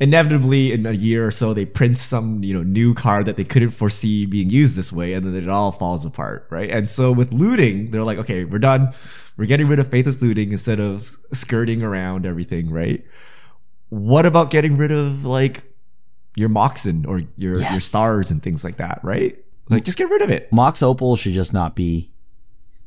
inevitably in a year or so they print some you know new card that they couldn't foresee being used this way, and then it all falls apart, right? And so with looting, they're like, okay, we're done. We're getting rid of faithless looting instead of skirting around everything, right? What about getting rid of like your Moxen or your your stars and things like that, right? Like, just get rid of it. Mox Opal should just not be.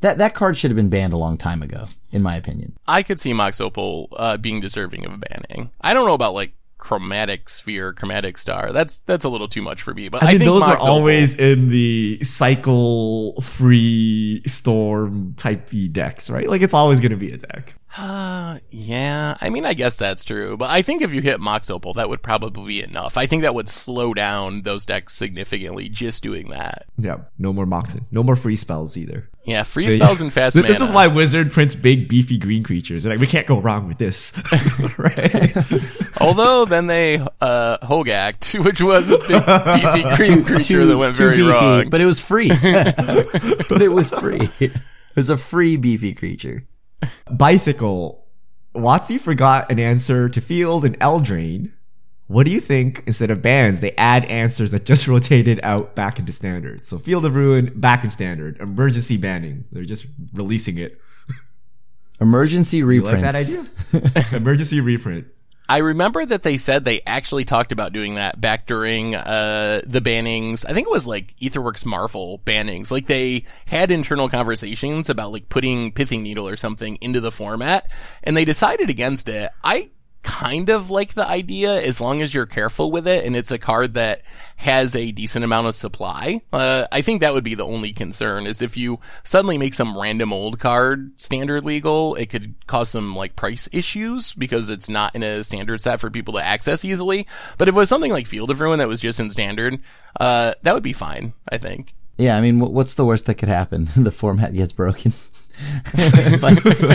That that card should have been banned a long time ago, in my opinion. I could see Mox Opal uh, being deserving of a banning. I don't know about like chromatic sphere, chromatic star. That's that's a little too much for me. But I, I mean, think those Mox are Opal- always in the cycle free storm type V decks, right? Like, it's always going to be a deck. Uh, yeah, I mean, I guess that's true, but I think if you hit Mox Opal, that would probably be enough. I think that would slow down those decks significantly just doing that. Yeah, no more Moxen. No more free spells either. Yeah, free spells and fast This, mana. this is why Wizard prints big, beefy green creatures. Like, we can't go wrong with this. right? Although then they uh Hogaak, which was a big beefy green creature that went very wrong. but it was free. but it was free. It was a free beefy creature. Bicycle. WotC forgot an answer to Field and Eldraine. What do you think? Instead of bans, they add answers that just rotated out back into standard. So Field of Ruin back in standard. Emergency banning. They're just releasing it. Emergency You reprints. like that idea? Emergency reprint. I remember that they said they actually talked about doing that back during uh, the bannings. I think it was like Aetherworks Marvel bannings. Like they had internal conversations about like putting Pithing Needle or something into the format, and they decided against it. I kind of like the idea as long as you're careful with it and it's a card that has a decent amount of supply. Uh, I think that would be the only concern is if you suddenly make some random old card standard legal, it could cause some like price issues because it's not in a standard set for people to access easily. But if it was something like Field of Ruin that was just in standard, uh, that would be fine, I think. Yeah, I mean, what's the worst that could happen? the format gets broken by,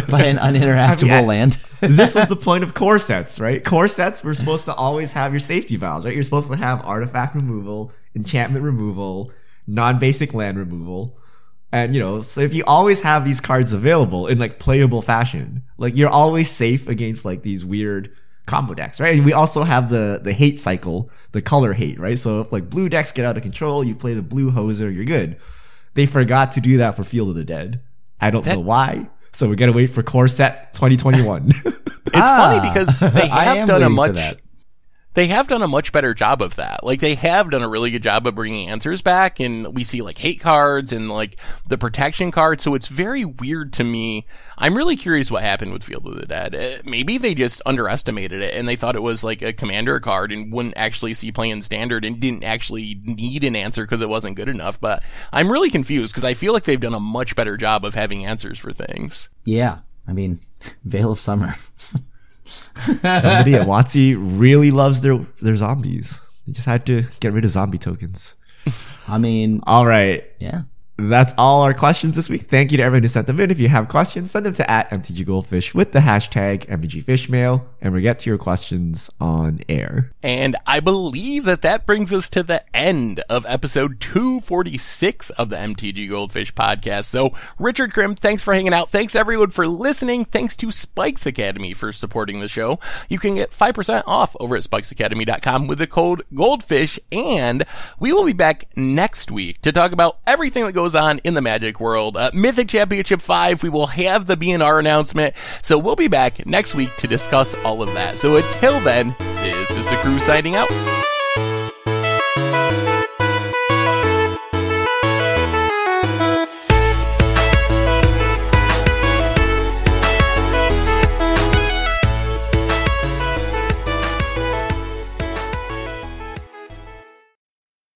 by an uninteractable I- land. this was the point of core sets, right? Core sets were supposed to always have your safety valves, right? You're supposed to have artifact removal, enchantment removal, non-basic land removal. And you know, so if you always have these cards available in like playable fashion, like you're always safe against like these weird combo decks, right? And we also have the the hate cycle, the color hate, right? So if like blue decks get out of control, you play the blue hoser, you're good. They forgot to do that for Field of the Dead. I don't know why. So we gotta wait for core set 2021. It's funny ah. because they have done a much that. They have done a much better job of that. Like they have done a really good job of bringing answers back and we see like hate cards and like the protection cards. So it's very weird to me. I'm really curious what happened with Field of the Dead. Uh, maybe they just underestimated it and they thought it was like a commander card and wouldn't actually see play in standard and didn't actually need an answer because it wasn't good enough. But I'm really confused because I feel like they've done a much better job of having answers for things. Yeah, I mean, Veil of Summer. Somebody at WotC really loves their their zombies. They just had to get rid of zombie tokens. I mean, All right. yeah. That's all our questions this week. Thank you to everyone who sent them in. If you have questions, send them to at MTG Goldfish with the hashtag MTGFishmail, and we'll get to your questions on air. And I believe that that brings us to the end of episode 246 of the MTG Goldfish podcast. So, Richard Crim, thanks for hanging out. Thanks everyone for listening. Thanks to Spikes Academy for supporting the show. You can get 5% off over at spikesacademy.com with the code Goldfish. And we will be back next week to talk about everything that goes on in the Magic world. Uh, Mythic Championship 5, we will have the BNR announcement. So, we'll be back next week to discuss all of that. So, until then, this is the crew signing out.